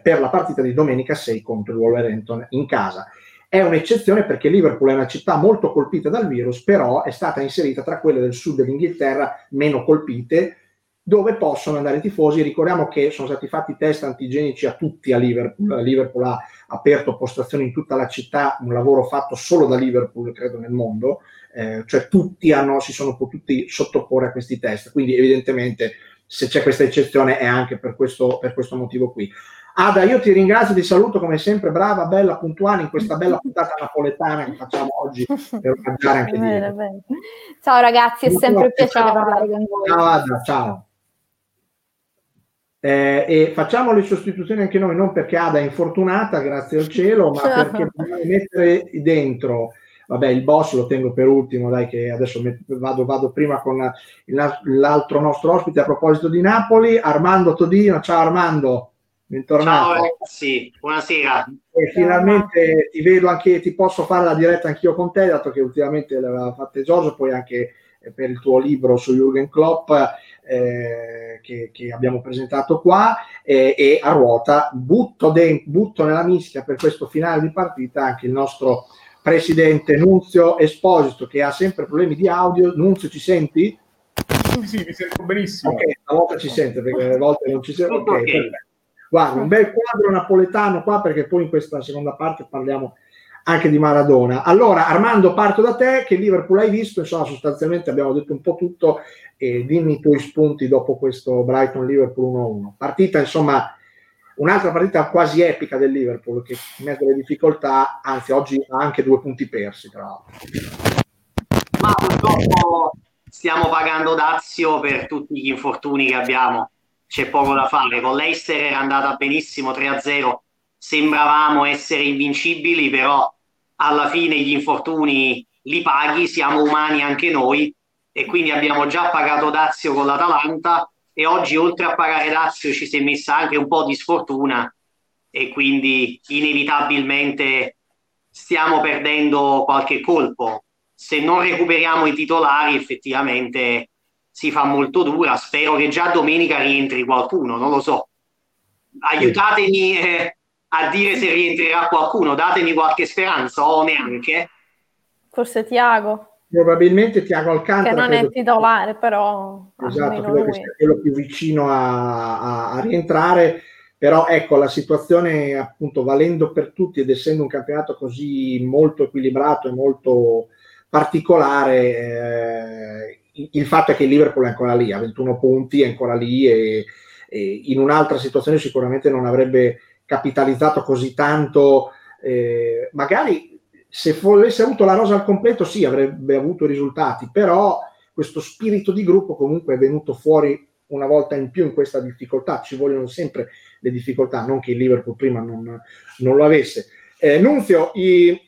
per la partita di domenica 6 contro il Wolverhampton in casa. È un'eccezione perché Liverpool è una città molto colpita dal virus, però è stata inserita tra quelle del sud dell'Inghilterra meno colpite, dove possono andare i tifosi. Ricordiamo che sono stati fatti test antigenici a tutti a Liverpool. Liverpool ha aperto postazioni in tutta la città, un lavoro fatto solo da Liverpool, credo, nel mondo. Eh, cioè tutti hanno, si sono potuti sottoporre a questi test. Quindi evidentemente se c'è questa eccezione è anche per questo, per questo motivo qui. Ada, io ti ringrazio, ti saluto come sempre, brava, bella, puntuale in questa bella puntata napoletana che facciamo oggi per mangiare anche [laughs] bene, bene. Ciao ragazzi, è sempre un piacere parlare con voi. Ciao Ada, ciao. Eh, e facciamo le sostituzioni anche noi, non perché Ada è infortunata, grazie al cielo, ma perché dobbiamo mettere dentro vabbè il boss lo tengo per ultimo dai che adesso vado, vado prima con l'altro nostro ospite a proposito di Napoli Armando Todino ciao Armando bentornato ciao ragazzi buonasera e finalmente ti vedo anche ti posso fare la diretta anch'io con te dato che ultimamente l'aveva fatta Giorgio poi anche per il tuo libro su Jürgen Klopp eh, che, che, abbiamo presentato qua eh, e a ruota butto, de- butto nella mischia per questo finale di partita anche il nostro presidente Nunzio Esposito che ha sempre problemi di audio. Nunzio, ci senti? Sì, sì, mi sento benissimo. Ok, stavolta ci sente perché a volte non ci sente. Ok, okay. Guarda, un bel quadro napoletano qua perché poi in questa seconda parte parliamo anche di Maradona. Allora, Armando, parto da te, che Liverpool hai visto, insomma, sostanzialmente abbiamo detto un po' tutto e dimmi i tuoi spunti dopo questo Brighton-Liverpool 1-1. Partita, insomma, un'altra partita quasi epica del Liverpool che in mezzo alle difficoltà, anzi oggi ha anche due punti persi tra l'altro. Ma purtroppo stiamo pagando dazio per tutti gli infortuni che abbiamo, c'è poco da fare. Con l'Eister era andata benissimo 3-0, sembravamo essere invincibili, però alla fine gli infortuni li paghi, siamo umani anche noi e quindi abbiamo già pagato dazio con l'Atalanta e oggi oltre a pagare Lazio ci si è messa anche un po' di sfortuna e quindi inevitabilmente stiamo perdendo qualche colpo. Se non recuperiamo i titolari effettivamente si fa molto dura. Spero che già domenica rientri qualcuno, non lo so. Aiutatemi eh, a dire se rientrerà qualcuno, datemi qualche speranza o neanche. Forse Tiago probabilmente Tiago Alcantara che non è titolare però esatto, credo che sia quello più vicino a, a, a, rientrare però ecco la situazione appunto valendo per tutti ed essendo un campionato così molto equilibrato e molto particolare eh, il fatto è che il Liverpool è ancora lì a 21 punti è ancora lì e, e in un'altra situazione sicuramente non avrebbe capitalizzato così tanto eh, magari se avesse avuto la rosa al completo, sì, avrebbe avuto risultati, però questo spirito di gruppo comunque è venuto fuori una volta in più in questa difficoltà. Ci vogliono sempre le difficoltà, non che il Liverpool prima non, non lo avesse. Eh, Nunzio, i,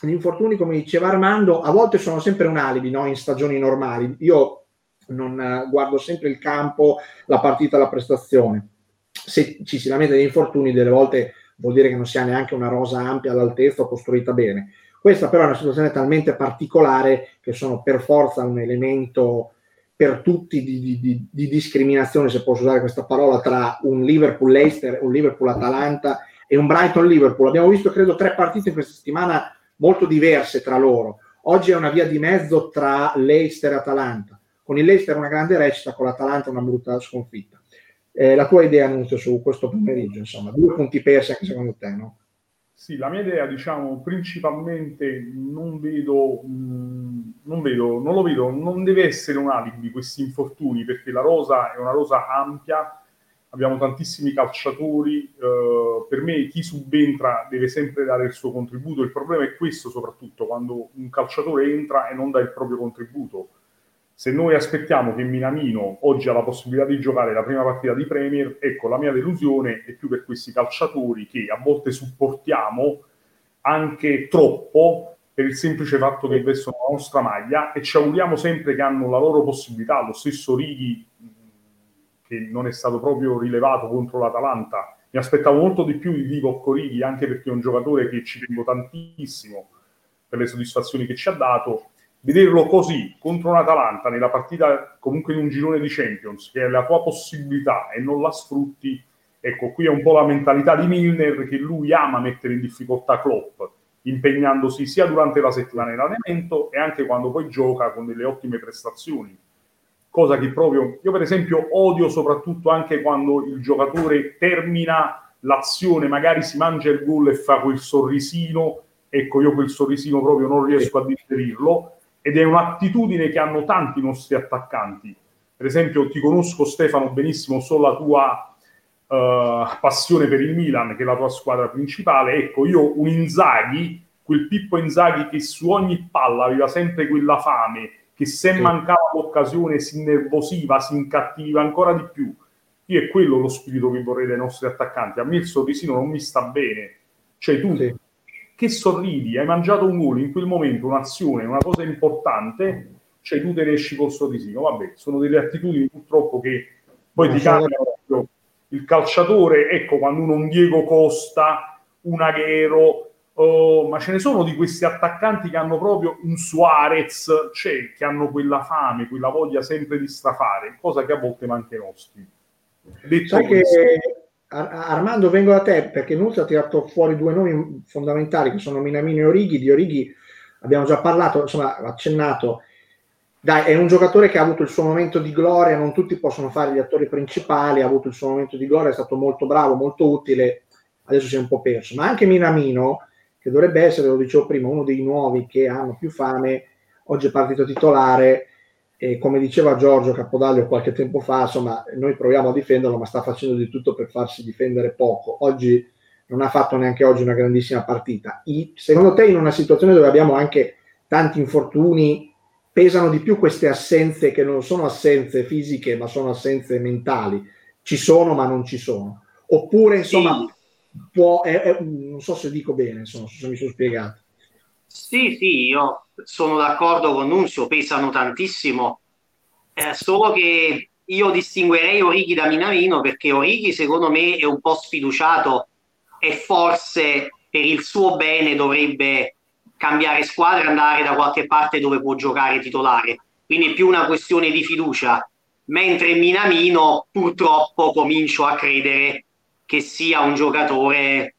gli infortuni, come diceva Armando, a volte sono sempre un alibi no? in stagioni normali. Io non uh, guardo sempre il campo, la partita, la prestazione. Se ci si lamenta degli infortuni, delle volte vuol dire che non si ha neanche una rosa ampia all'altezza o costruita bene. Questa però è una situazione talmente particolare che sono per forza un elemento per tutti di, di, di, di discriminazione, se posso usare questa parola, tra un Liverpool-Leicester, un Liverpool-Atalanta e un Brighton-Liverpool. Abbiamo visto, credo, tre partite in questa settimana molto diverse tra loro. Oggi è una via di mezzo tra Leicester e Atalanta. Con il Leicester una grande recita, con l'Atalanta una brutta sconfitta. Eh, la tua idea, Annunzio, su questo pomeriggio, insomma, due punti persi anche secondo te, no? Sì, la mia idea, diciamo, principalmente non vedo, mh, mm, non vedo, non lo vedo, non deve essere un alibi questi infortuni, perché la rosa è una rosa ampia, abbiamo tantissimi calciatori, eh, per me chi subentra deve sempre dare il suo contributo, il problema è questo soprattutto, quando un calciatore entra e non dà il proprio contributo. Se noi aspettiamo che Minamino oggi ha la possibilità di giocare la prima partita di Premier, ecco, la mia delusione è più per questi calciatori che a volte supportiamo anche troppo per il semplice fatto che vestono la nostra maglia e ci auguriamo sempre che hanno la loro possibilità. Lo stesso Righi, che non è stato proprio rilevato contro l'Atalanta, mi aspettavo molto di più di Divo Corighi, anche perché è un giocatore che ci tengo tantissimo per le soddisfazioni che ci ha dato vederlo così contro un Atalanta nella partita comunque in un girone di Champions, che è la tua possibilità e non la sfrutti, ecco, qui è un po' la mentalità di Milner che lui ama mettere in difficoltà Klopp, impegnandosi sia durante la settimana in allenamento e anche quando poi gioca con delle ottime prestazioni. Cosa che proprio io per esempio odio soprattutto anche quando il giocatore termina l'azione, magari si mangia il gol e fa quel sorrisino, ecco io quel sorrisino proprio non riesco a digerirlo ed è un'attitudine che hanno tanti nostri attaccanti. Per esempio ti conosco Stefano benissimo, so la tua uh, passione per il Milan, che è la tua squadra principale. Ecco, io un Inzaghi, quel Pippo Inzaghi che su ogni palla aveva sempre quella fame, che se sì. mancava l'occasione si innervosiva, si incattiva ancora di più. Io è quello lo spirito che vorrei dai nostri attaccanti. A me il sorrisino non mi sta bene. Cioè tu sì. che sorridi, hai mangiato un gol in quel momento, un'azione, una cosa importante, cioè tu te ne esci col sorrisino. Vabbè, sono delle attitudini purtroppo che poi ti cambiano il calciatore, ecco, quando uno un Diego Costa, un Aghero, oh, ma ce ne sono di questi attaccanti che hanno proprio un Suarez, cioè che hanno quella fame, quella voglia sempre di strafare, cosa che a volte manca ai nostri. Detto Sai che Armando vengo da te perché Nuzzi ha tirato fuori due nomi fondamentali che sono Minamino e Orighi. Di Orighi abbiamo già parlato, insomma, accennato dai, è un giocatore che ha avuto il suo momento di gloria, non tutti possono fare gli attori principali, ha avuto il suo momento di gloria, è stato molto bravo, molto utile, adesso si è un po' perso. Ma anche Minamino, che dovrebbe essere, lo dicevo prima, uno dei nuovi che hanno più fame, oggi è partito titolare e come diceva Giorgio Capodaglio qualche tempo fa, insomma, noi proviamo a difenderlo, ma sta facendo di tutto per farsi difendere poco. Oggi non ha fatto neanche oggi una grandissima partita. I, secondo te in una situazione dove abbiamo anche tanti infortuni pesano di più queste assenze che non sono assenze fisiche ma sono assenze mentali, ci sono ma non ci sono. Oppure insomma, sì. Può, è, è, non so se dico bene, insomma, se mi sono spiegato. Sì, sì, io sono d'accordo con Nunzio, pesano tantissimo, eh, solo che io distinguerei Orighi da Minamino perché Orighi secondo me è un po' sfiduciato e forse per il suo bene dovrebbe cambiare squadra e andare da qualche parte dove può giocare titolare. Quindi è più una questione di fiducia. Mentre Minamino purtroppo comincio a credere che sia un giocatore,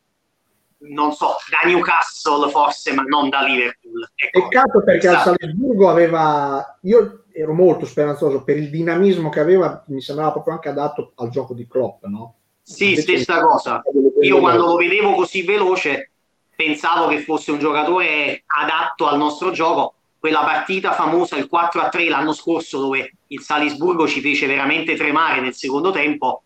non so, da Newcastle forse, ma non da Liverpool. Ecco, Peccato perché esatto. al Salisburgo aveva, io ero molto speranzoso per il dinamismo che aveva, mi sembrava proprio anche adatto al gioco di Klopp, no? Sì, Invece stessa cosa. Io quando lo vedevo così veloce pensavo che fosse un giocatore adatto al nostro gioco. Quella partita famosa, il 4 a 3 l'anno scorso, dove il Salisburgo ci fece veramente tremare nel secondo tempo,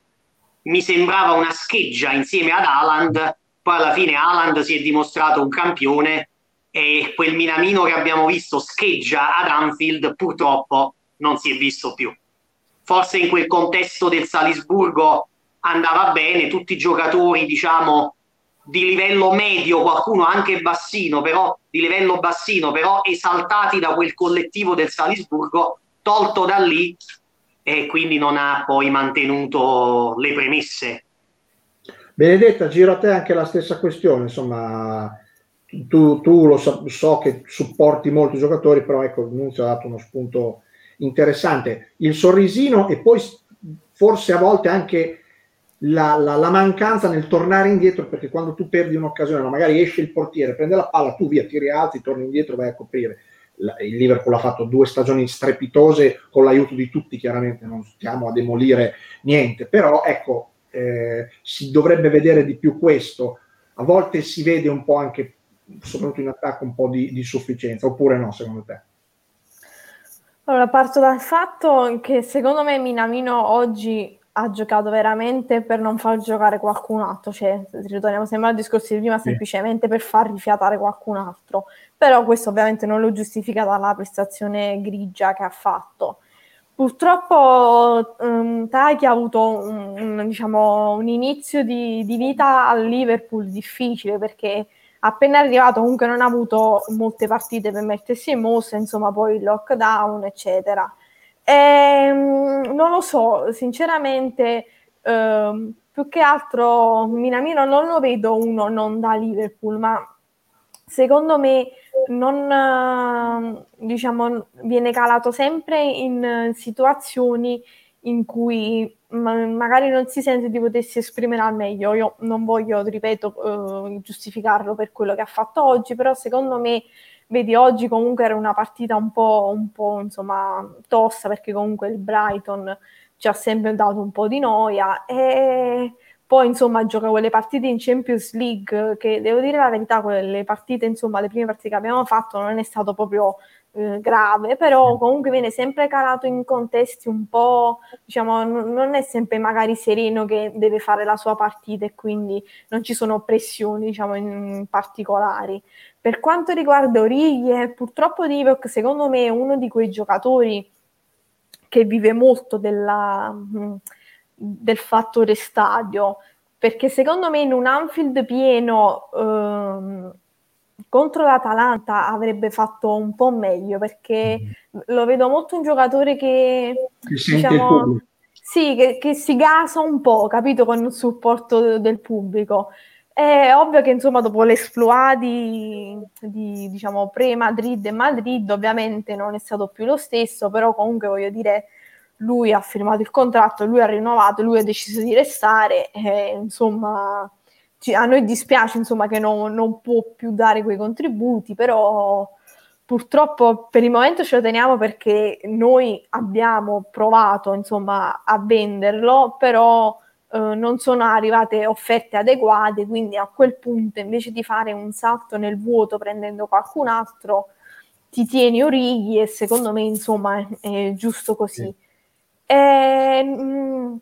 mi sembrava una scheggia insieme ad Haaland. Poi alla fine Haaland si è dimostrato un campione e quel Minamino che abbiamo visto scheggia ad Anfield purtroppo non si è visto più. Forse in quel contesto del Salisburgo andava bene, tutti i giocatori, diciamo, di livello medio, qualcuno anche bassino, però di livello bassino, però esaltati da quel collettivo del Salisburgo, tolto da lì e quindi non ha poi mantenuto le premesse. Benedetta, giro a te anche la stessa questione, insomma, tu, tu lo so, so, che supporti molti giocatori, però ecco, Nunzio ha dato uno spunto interessante. Il sorrisino e poi forse a volte anche la, la, la, mancanza nel tornare indietro, perché quando tu perdi un'occasione, no, magari esce il portiere, prende la palla, tu via, ti rialzi, torni indietro, vai a coprire. Il Liverpool ha fatto due stagioni strepitose con l'aiuto di tutti, chiaramente non stiamo a demolire niente, però ecco, eh, si dovrebbe vedere di più questo. A volte si vede un po' anche, soprattutto in attacco, un po' di, di sufficienza, oppure no, secondo te? Allora, parto dal fatto che secondo me Minamino oggi ha giocato veramente per non far giocare qualcun altro, cioè ritorniamo sempre al discorso di prima, sì. semplicemente per far rifiatare qualcun altro, però questo ovviamente non lo giustifica dalla prestazione grigia che ha fatto. Purtroppo um, Taki ha avuto un, un, diciamo, un inizio di, di, vita al Liverpool difficile perché appena arrivato comunque non ha avuto molte partite per mettersi in mostra, insomma poi il lockdown eccetera Ehm, non lo so, sinceramente, ehm, più che altro Minamino non lo vedo uno non da Liverpool, ma secondo me non, diciamo, viene calato sempre in situazioni in cui ma- magari non si sente di potersi esprimere al meglio. Io non voglio, ripeto, eh, giustificarlo per quello che ha fatto oggi, però secondo me, vedi, oggi comunque era una partita un po', un po' insomma, tosta perché comunque il Brighton ci ha sempre dato un po' di noia e poi insomma gioca quelle partite in Champions League che devo dire la verità, quelle partite insomma le prime partite che abbiamo fatto non è stato proprio eh, grave, però comunque viene sempre calato in contesti un po', diciamo, n- non è sempre magari sereno che deve fare la sua partita e quindi non ci sono pressioni, diciamo, in particolari. Per quanto riguarda Origlie, purtroppo Divock secondo me è uno di quei giocatori che vive molto della, del fattore stadio, perché secondo me in un Anfield pieno... Ehm, contro l'Atalanta avrebbe fatto un po' meglio perché mm. lo vedo molto un giocatore che, che diciamo, sì, che, che, si gasa un po', capito, con il supporto del pubblico. È ovvio che insomma dopo l'esploit di, di diciamo pre-Madrid e Madrid ovviamente non è stato più lo stesso, però comunque voglio dire lui ha firmato il contratto, lui ha rinnovato, lui ha deciso di restare, e, insomma a noi dispiace insomma che non, non, può più dare quei contributi, però purtroppo per il momento ce lo teniamo perché noi abbiamo provato insomma a venderlo, però eh, non sono arrivate offerte adeguate, quindi a quel punto invece di fare un salto nel vuoto prendendo qualcun altro, ti tieni Orighi e secondo me insomma è, è giusto così. Sì. E, mh, mm,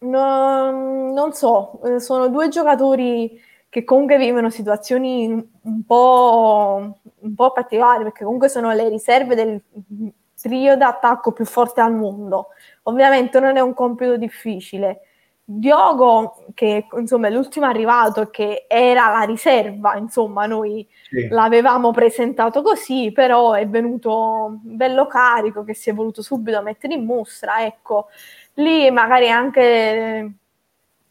No, non so, eh, sono due giocatori che comunque vivono situazioni un po', un po' particolari perché comunque sono le riserve del trio d'attacco più forte al mondo. Ovviamente non è un compito difficile. Diogo, che insomma è l'ultimo arrivato che era la riserva, insomma, noi sì. l'avevamo presentato così, però è venuto bello carico che si è voluto subito mettere in mostra. Ecco, lì magari anche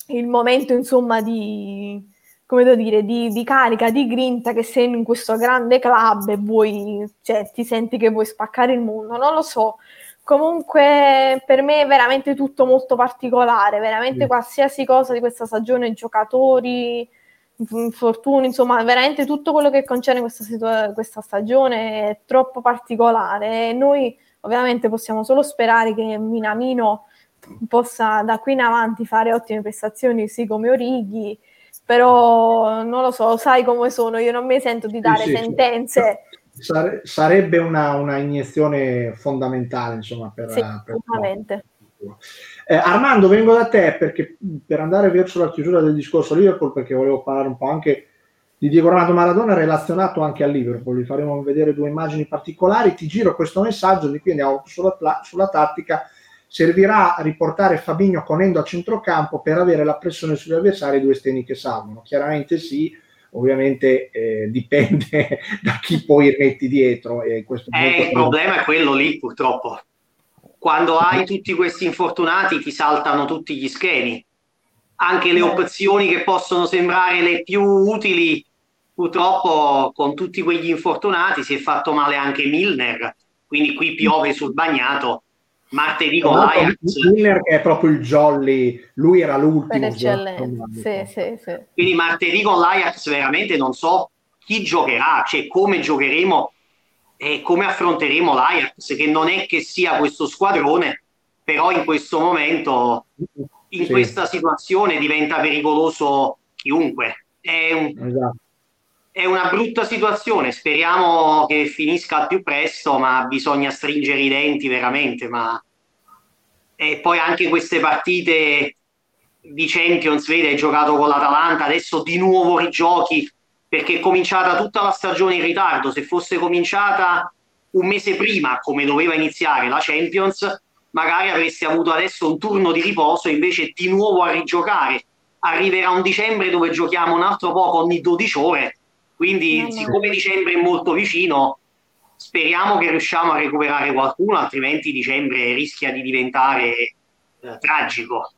il momento insomma di come devo dire, di, di, carica, di grinta che sei in questo grande club e vuoi, cioè, ti senti che vuoi spaccare il mondo, non lo so. Comunque per me è veramente tutto molto particolare, veramente sì. qualsiasi cosa di questa stagione, giocatori, infortuni, insomma, veramente tutto quello che concerne questa, situa- questa stagione è troppo particolare. E noi ovviamente possiamo solo sperare che Minamino possa da qui in avanti fare ottime prestazioni, sì come Orighi, però non lo so, sai come sono, io non mi sento di dare sì, sentenze. Sare- sarebbe una, una, iniezione fondamentale, insomma, per... Sì, per eh, Armando, vengo da te perché per andare verso la chiusura del discorso Liverpool, perché volevo parlare un po' anche di Diego Armando Maradona relazionato anche a Liverpool. Vi faremo vedere due immagini particolari. Ti giro questo messaggio, di qui andiamo sulla, sulla tattica servirà a riportare Fabigno con Endo a centrocampo per avere la pressione sugli avversari e due esterni che salvano. Chiaramente sì, ovviamente eh, dipende [laughs] da chi poi metti dietro. E questo eh, il problema è quello lì purtroppo. Quando hai tutti questi infortunati ti saltano tutti gli schemi. Anche le eh. opzioni che possono sembrare le più utili, purtroppo con tutti quegli infortunati si è fatto male anche Milner, quindi qui piove sul bagnato martedì con l'Ajax Miller che è proprio il jolly lui era l'ultimo sì, sì, sì. quindi martedì con l'Ajax veramente non so chi giocherà cioè come giocheremo e come affronteremo l'Ajax che non è che sia questo squadrone però in questo momento in sì. questa situazione diventa pericoloso chiunque è, un, esatto. È una brutta situazione speriamo che finisca al più presto ma bisogna stringere i denti veramente ma e poi anche queste partite di Champions, vede, hai giocato con l'Atalanta, adesso di nuovo rigiochi perché è cominciata tutta la stagione in ritardo. Se fosse cominciata un mese prima, come doveva iniziare la Champions, magari avresti avuto adesso un turno di riposo invece di nuovo a rigiocare. Arriverà un dicembre dove giochiamo un altro po' ogni 12 ore. Quindi, no, siccome dicembre è molto vicino, speriamo che riusciamo a recuperare qualcuno, altrimenti dicembre rischia di diventare eh, tragico.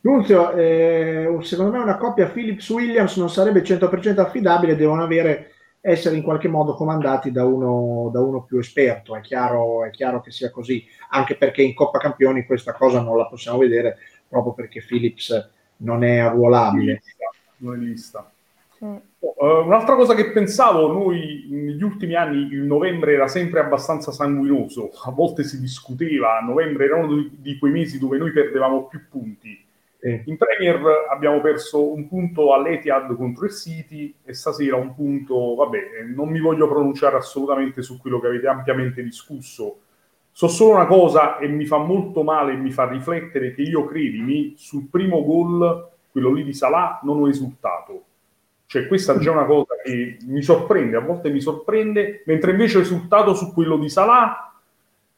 Nunzio, eh, secondo me una coppia Phillips-Williams non sarebbe 100% affidabile, devono avere essere in qualche modo comandati da uno, da uno più esperto. È chiaro, è chiaro che sia così, anche perché in Coppa Campioni questa cosa non la possiamo vedere proprio perché Philips non è arruolabile. Non è lista. Mm. Uh, un'altra cosa che pensavo, noi negli ultimi anni il novembre era sempre abbastanza sanguinoso, a volte si discuteva, novembre era uno di quei mesi dove noi perdevamo più punti. Eh. In Premier abbiamo perso un punto all'Etihad contro il City e stasera un punto, vabbè, non mi voglio pronunciare assolutamente su quello che avete ampiamente discusso. So solo una cosa e mi fa molto male e mi fa riflettere che io, credimi, sul primo gol, quello lì di Salah, non ho esultato cioè, questa è già una cosa che mi sorprende, a volte mi sorprende, mentre invece risultato su quello di Salah,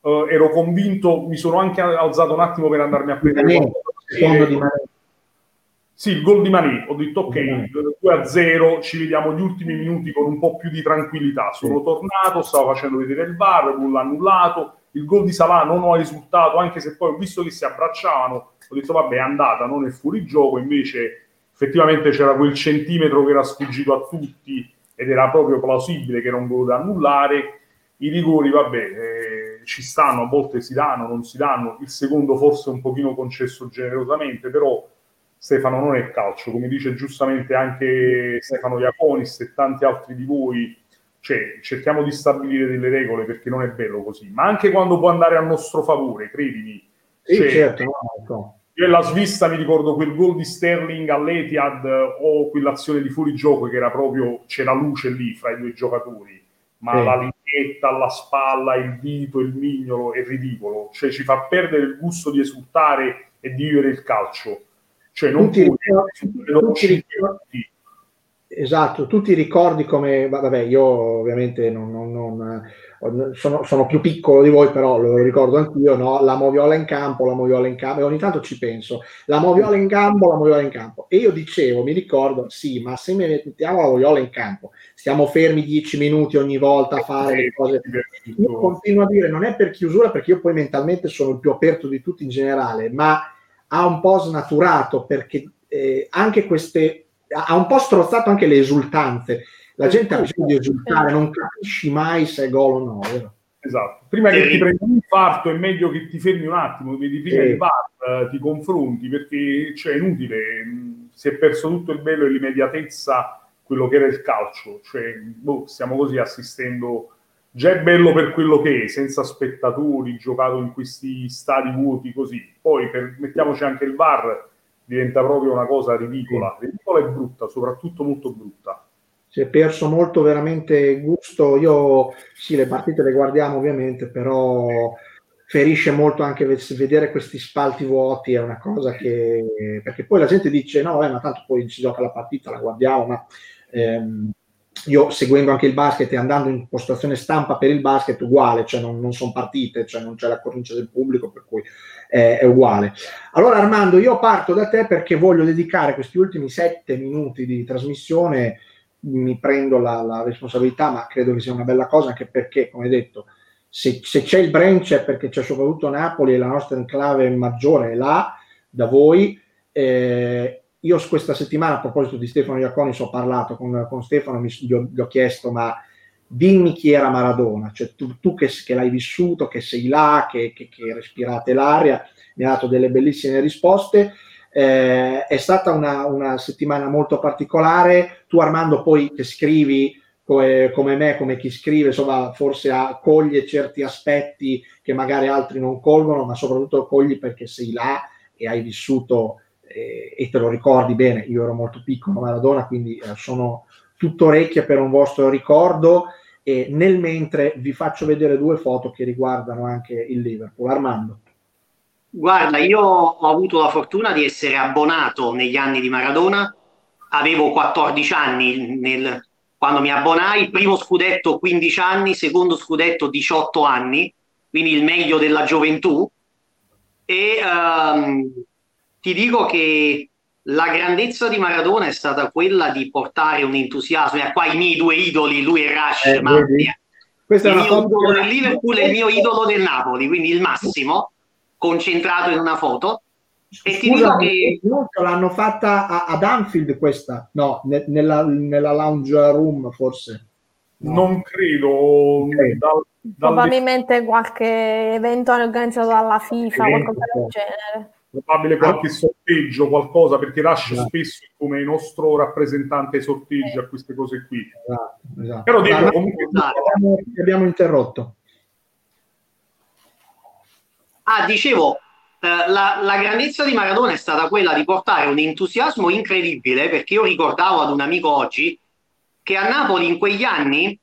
eh, ero convinto, mi sono anche alzato un attimo per andarmi a prendere qualcosa. Sì, il gol di Mané, ho detto ok, 2-0, ci vediamo gli ultimi minuti con un po' più di tranquillità. Sono tornato, stavo facendo vedere il VAR, gol annullato, il gol di Salah non ho risultato, anche se poi ho visto che si abbracciavano, ho detto vabbè è andata, non è fuori gioco, invece effettivamente c'era quel centimetro che era sfuggito a tutti ed era proprio plausibile che gol da annullare. I rigori, vabbè, eh, ci stanno, a volte si danno, non si danno. Il secondo forse un pochino concesso generosamente, però Stefano non è calcio, come dice giustamente anche Stefano Iaconis e tanti altri di voi. Cioè, cerchiamo di stabilire delle regole perché non è bello così, ma anche quando può andare a nostro favore, credimi. Sì, cioè, certo, no. Io alla svista mi ricordo quel gol di Sterling all'Etihad o quell'azione di fuorigioco che era proprio, c'era luce lì fra i due giocatori, ma sì. la lignetta alla spalla, il dito, il mignolo è ridicolo, cioè ci fa perdere il gusto di esultare e di vivere il calcio. Cioè non tutti, tutti, tutti, Esatto, tu ti ricordi come, vabbè, io ovviamente non, non, non sono, sono, più piccolo di voi, però lo ricordo anch'io, no? la moviola in campo, la moviola in campo, e ogni tanto ci penso, la moviola in campo, la moviola in campo. E io dicevo, mi ricordo, sì, ma se mettiamo la moviola in campo, stiamo fermi dieci minuti ogni volta a fare le cose. Io continuo a dire, non è per chiusura, perché io poi mentalmente sono il più aperto di tutti in generale, ma ha un po' snaturato, perché eh, anche queste, ha un po' strozzato anche le esultanze la gente ha bisogno di esultare, non capisci mai se è gol o no. Vero? Esatto. Prima che ti prendi un infarto è meglio che ti fermi un attimo, vedi prima sì. il bar, ti confronti, perché cioè, è inutile, si è perso tutto il bello e l'immediatezza, quello che era il calcio. Cioè, boh, stiamo così assistendo, già è bello per quello che è, senza spettatori, giocato in questi stadi vuoti così. Poi per, mettiamoci anche il VAR, diventa proprio una cosa ridicola, ridicola e brutta, soprattutto molto brutta si è perso molto veramente gusto. Io sì, le partite le guardiamo ovviamente, però ferisce molto anche vedere questi spalti vuoti, è una cosa che... perché poi la gente dice no, eh, ma tanto poi si gioca la partita, la guardiamo, ma ehm, io seguendo anche il basket e andando in postazione stampa per il basket uguale, cioè non, non sono partite, cioè non c'è la cornice del pubblico, per cui è, è uguale. Allora Armando, io parto da te perché voglio dedicare questi ultimi sette minuti di trasmissione mi prendo la, la, responsabilità, ma credo che sia una bella cosa anche perché, come detto, se, se c'è il branch è perché c'è soprattutto Napoli e la nostra enclave maggiore è là da voi. Eh, io questa settimana a proposito di Stefano Iaconis ho parlato con, con Stefano, mi, gli, ho, gli, ho, chiesto ma dimmi chi era Maradona, cioè tu, tu che, che, l'hai vissuto, che sei là, che, che, che respirate l'aria, mi ha dato delle bellissime risposte eh, è stata una, una, settimana molto particolare. Tu, Armando, poi che scrivi come, come me, come chi scrive, insomma, forse coglie certi aspetti che magari altri non colgono, ma soprattutto cogli perché sei là e hai vissuto eh, e te lo ricordi bene. Io ero molto piccolo, Maradona, quindi eh, sono tutto orecchie per un vostro ricordo. E nel mentre vi faccio vedere due foto che riguardano anche il Liverpool. Armando. Guarda, io ho avuto la fortuna di essere abbonato negli anni di Maradona, avevo 14 anni nel, quando mi abbonai, primo scudetto 15 anni, secondo scudetto 18 anni, quindi il meglio della gioventù. E um, ti dico che la grandezza di Maradona è stata quella di portare un entusiasmo, e qua i miei due idoli, lui e Rush, eh, ma il mio idolo del Liverpool e il mio idolo del Napoli, quindi il massimo concentrato in una foto. E ti dico che l'hanno fatta a, ad Anfield questa, no, ne, nella, nella, lounge room forse. Non credo. Okay. Dal, Probabilmente qualche evento organizzato dalla FIFA, evento, qualcosa del genere. Probabile qualche sorteggio, qualcosa, perché Rush esatto. spesso come nostro rappresentante sorteggia a queste cose qui. Esatto, esatto. Però dico, comunque... abbiamo, abbiamo interrotto. Ah, dicevo, eh, la, la, grandezza di Maradona è stata quella di portare un entusiasmo incredibile, perché io ricordavo ad un amico oggi che a Napoli in quegli anni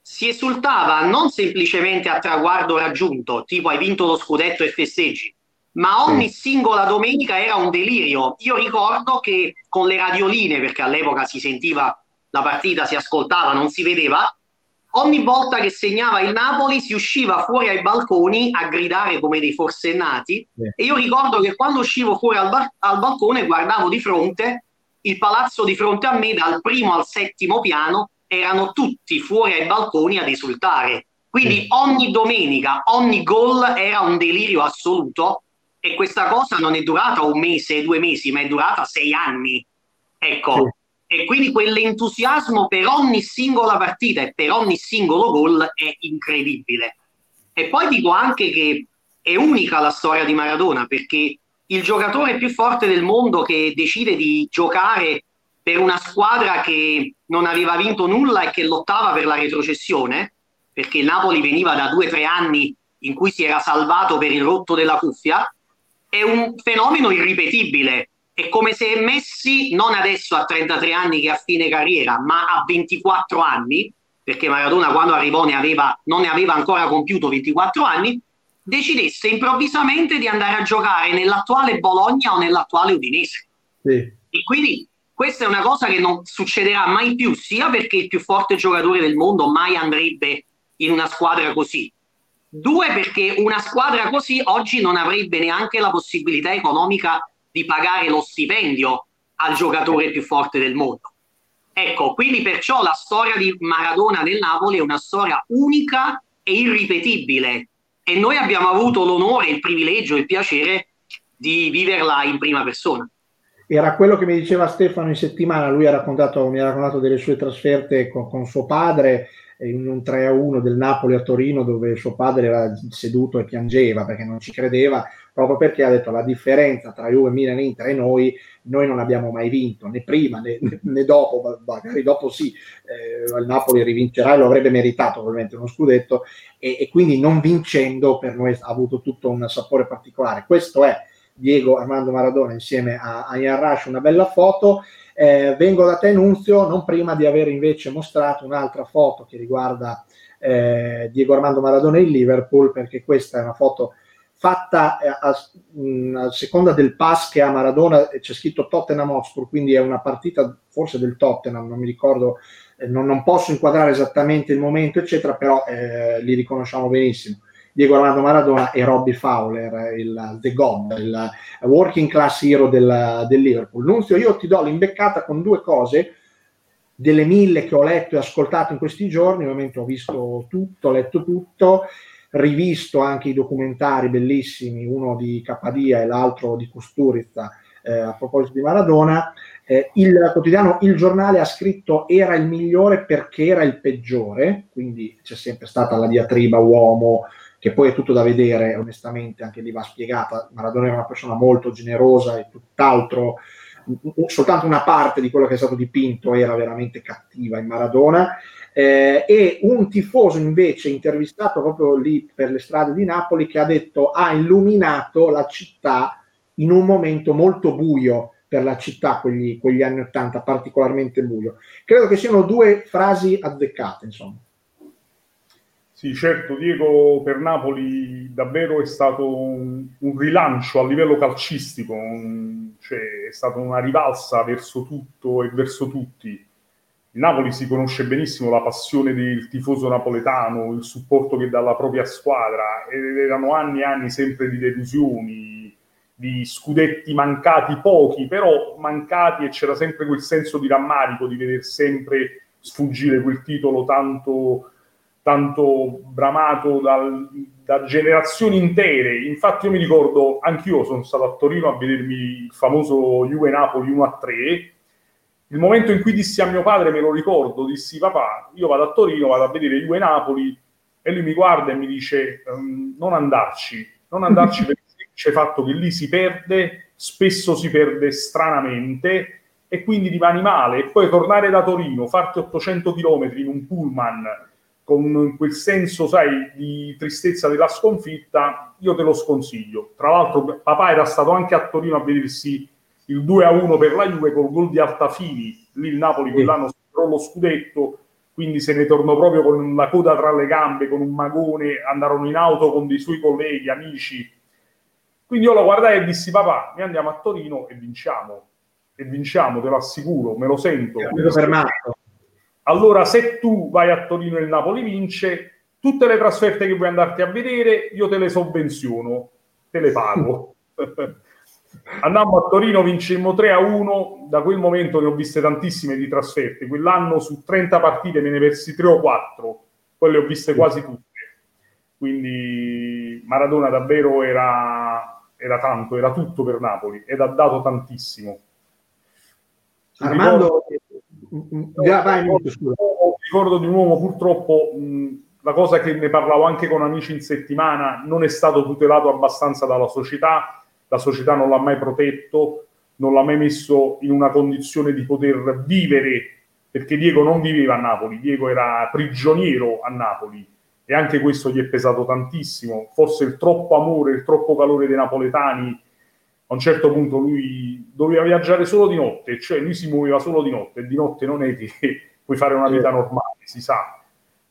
si esultava non semplicemente a traguardo raggiunto, tipo hai vinto lo scudetto e festeggi, ma ogni singola domenica era un delirio. Io ricordo che con le radioline, perché all'epoca si sentiva la partita, si ascoltava, non si vedeva, ogni volta che segnava il Napoli si usciva fuori ai balconi a gridare come dei forsennati sì. e io ricordo che quando uscivo fuori al, bar- al balcone guardavo di fronte il palazzo di fronte a me dal primo al settimo piano erano tutti fuori ai balconi ad esultare quindi ogni domenica ogni gol era un delirio assoluto e questa cosa non è durata un mese, due mesi, ma è durata sei anni. Ecco, sì. E quindi quell'entusiasmo per ogni singola partita e per ogni singolo gol è incredibile. E poi dico anche che è unica la storia di Maradona perché il giocatore più forte del mondo che decide di giocare per una squadra che non aveva vinto nulla e che lottava per la retrocessione, perché il Napoli veniva da due o tre anni in cui si era salvato per il rotto della cuffia, è un fenomeno irripetibile. È come se Messi, non adesso a 33 anni che a fine carriera, ma a 24 anni, perché Maradona quando arrivò ne aveva, non ne aveva ancora compiuto 24 anni, decidesse improvvisamente di andare a giocare nell'attuale Bologna o nell'attuale Udinese. Sì. E quindi questa è una cosa che non succederà mai più, sia perché il più forte giocatore del mondo mai andrebbe in una squadra così, Due, perché una squadra così oggi non avrebbe neanche la possibilità economica di pagare lo stipendio al giocatore più forte del mondo. Ecco, quindi perciò la storia di Maradona nel Napoli è una storia unica e irripetibile e noi abbiamo avuto l'onore, il privilegio e il piacere di viverla in prima persona. Era quello che mi diceva Stefano in settimana, lui ha raccontato, mi ha raccontato delle sue trasferte con, con suo padre in un 3-1 del Napoli a Torino dove suo padre era seduto e piangeva perché non ci credeva, proprio perché ha detto la differenza tra Juve, Milan, Inter e noi, noi non abbiamo mai vinto, né prima né, né dopo, magari dopo sì, eh, il Napoli rivincerà e lo avrebbe meritato probabilmente uno scudetto e, e quindi non vincendo per noi ha avuto tutto un sapore particolare. Questo è Diego Armando Maradona insieme a, a Ian Rush, una bella foto eh, vengo da te, Nunzio, non prima di aver invece mostrato un'altra foto che riguarda eh, Diego Armando Maradona in Liverpool, perché questa è una foto fatta eh, a, mh, a, seconda del pass che ha Maradona, c'è scritto Tottenham Hotspur, quindi è una partita forse del Tottenham, non mi ricordo, eh, non, non, posso inquadrare esattamente il momento, eccetera, però eh, li riconosciamo benissimo. Diego Armando Maradona e Robbie Fowler, il The God, il working class hero del, del Liverpool. Nunzio, io ti do l'imbeccata con due cose delle mille che ho letto e ascoltato in questi giorni, ovviamente ho visto tutto, ho letto tutto, rivisto anche i documentari bellissimi, uno di Cappadia e l'altro di Custurizza eh, a proposito di Maradona. Eh, il quotidiano Il Giornale ha scritto era il migliore perché era il peggiore, quindi c'è sempre stata la diatriba uomo che poi è tutto da vedere, onestamente, anche lì va spiegata. Maradona era una persona molto generosa e tutt'altro, soltanto una parte di quello che è stato dipinto era veramente cattiva in Maradona. Eh, e un tifoso invece intervistato proprio lì per le strade di Napoli che ha detto ha illuminato la città in un momento molto buio per la città quegli, quegli anni 80 particolarmente buio credo che siano due frasi azzeccate insomma sì, certo, Diego per Napoli davvero è stato un, un rilancio a livello calcistico, un, cioè è stata una rivalsa verso tutto e verso tutti. In Napoli si conosce benissimo la passione del tifoso napoletano, il supporto che dà alla propria squadra, ed erano anni e anni sempre di delusioni, di scudetti mancati pochi, però mancati e c'era sempre quel senso di rammarico di vedere sempre sfuggire quel titolo tanto tanto bramato dal, da generazioni intere. Infatti, io mi ricordo, anch'io sono stato a Torino a vedermi il famoso Juve Napoli 1 a 3 Il momento in cui dissi a mio padre, me lo ricordo, dissi papà, io vado a Torino, vado a vedere Juve Napoli. E lui mi guarda e mi dice um, non andarci, non andarci per il semplice fatto che lì si perde, spesso si perde stranamente e quindi rimani male. E poi tornare da Torino, farti 800 km in un pullman con quel senso, sai, di tristezza della sconfitta, io te lo sconsiglio. Tra l'altro papà era stato anche a Torino a vedersi il 2 a 1 per la Juve col gol di Altafini, lì il Napoli quell'anno superò lo scudetto, quindi se ne tornò proprio con la coda tra le gambe, con un magone, andarono in auto con dei suoi colleghi, amici. Quindi io lo guardai e dissi papà, noi andiamo a Torino e vinciamo e vinciamo, te lo assicuro, me lo sento. Allora, se tu vai a Torino e il Napoli vince, tutte le trasferte che vuoi andarti a vedere, io te le sovvenziono, te le pago. [laughs] Andammo a Torino, vincemmo 3 a 1. Da quel momento ne ho viste tantissime di trasferte. Quell'anno su 30 partite me ne persi 3 o 4, poi le ho viste quasi tutte. Quindi Maradona davvero era, era tanto, era tutto per Napoli ed ha dato tantissimo. Armando, ricordo, già, vai, ricordo, ricordo di un uomo purtroppo mh, la cosa che ne parlavo anche con amici in settimana non è stato tutelato abbastanza dalla società, la società non l'ha mai protetto, non l'ha mai messo in una condizione di poter vivere, perché Diego non viveva a Napoli, Diego era prigioniero a Napoli e anche questo gli è pesato tantissimo, forse il troppo amore, il troppo calore dei napoletani a un certo punto lui doveva viaggiare solo di notte, cioè lui si muoveva solo di notte e di notte non è che [laughs] puoi fare una vita normale, si sa.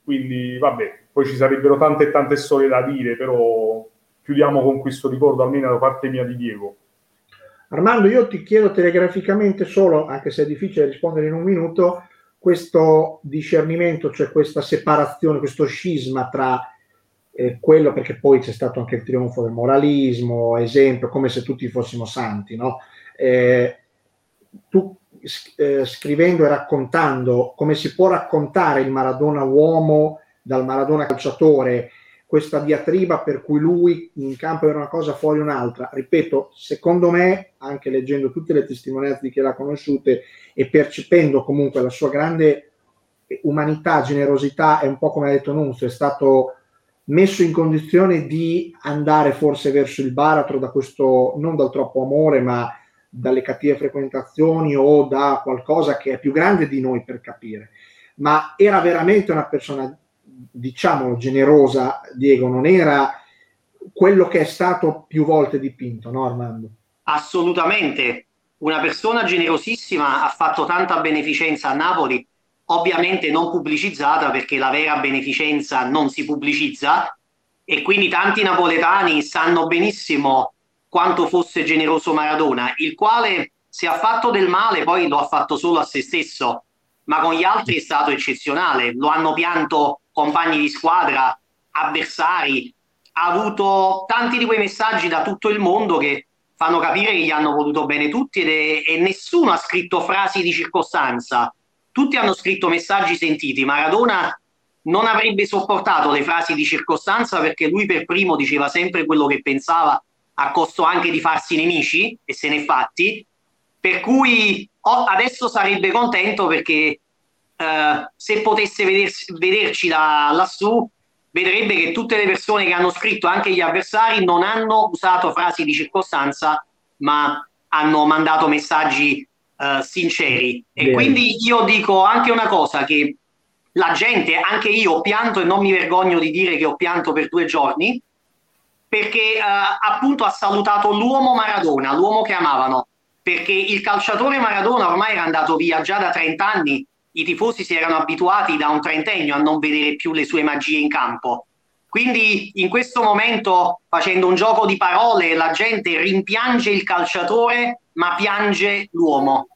Quindi vabbè, poi ci sarebbero tante e tante storie da dire, però chiudiamo con questo ricordo almeno da parte mia di Diego. Armando, io ti chiedo telegraficamente solo, anche se è difficile rispondere in un minuto, questo discernimento, cioè questa separazione, questo scisma tra eh, quello perché poi c'è stato anche il trionfo del moralismo, esempio, come se tutti fossimo santi, no? Eh, tu eh, scrivendo e raccontando come si può raccontare il Maradona uomo dal Maradona calciatore, questa diatriba per cui lui in campo era una cosa, fuori un'altra. Ripeto, secondo me, anche leggendo tutte le testimonianze di chi l'ha conosciute e percependo comunque la sua grande umanità, generosità, è un po' come ha detto Nunzio, è stato messo in condizione di andare forse verso il baratro da questo, non dal troppo amore, ma dalle cattive frequentazioni o da qualcosa che è più grande di noi per capire. Ma era veramente una persona, diciamo, generosa, Diego, non era quello che è stato più volte dipinto, no Armando? Assolutamente, una persona generosissima, ha fatto tanta beneficenza a Napoli ovviamente non pubblicizzata perché la vera beneficenza non si pubblicizza e quindi tanti napoletani sanno benissimo quanto fosse generoso Maradona, il quale se ha fatto del male poi lo ha fatto solo a se stesso, ma con gli altri è stato eccezionale, lo hanno pianto compagni di squadra, avversari, ha avuto tanti di quei messaggi da tutto il mondo che fanno capire che gli hanno voluto bene tutti è, e nessuno ha scritto frasi di circostanza, tutti hanno scritto messaggi sentiti. Maradona non avrebbe sopportato le frasi di circostanza perché lui per primo diceva sempre quello che pensava a costo anche di farsi nemici e se ne è fatti. Per cui oh, adesso sarebbe contento perché eh, se potesse vedersi, vederci da lassù vedrebbe che tutte le persone che hanno scritto, anche gli avversari, non hanno usato frasi di circostanza ma hanno mandato messaggi uh, sinceri. E Bene. quindi io dico anche una cosa che la gente, anche io ho pianto e non mi vergogno di dire che ho pianto per due giorni, perché uh, appunto ha salutato l'uomo Maradona, l'uomo che amavano, perché il calciatore Maradona ormai era andato via già da 30 anni, i tifosi si erano abituati da un trentennio a non vedere più le sue magie in campo. Quindi in questo momento, facendo un gioco di parole, la gente rimpiange il calciatore ma piange l'uomo.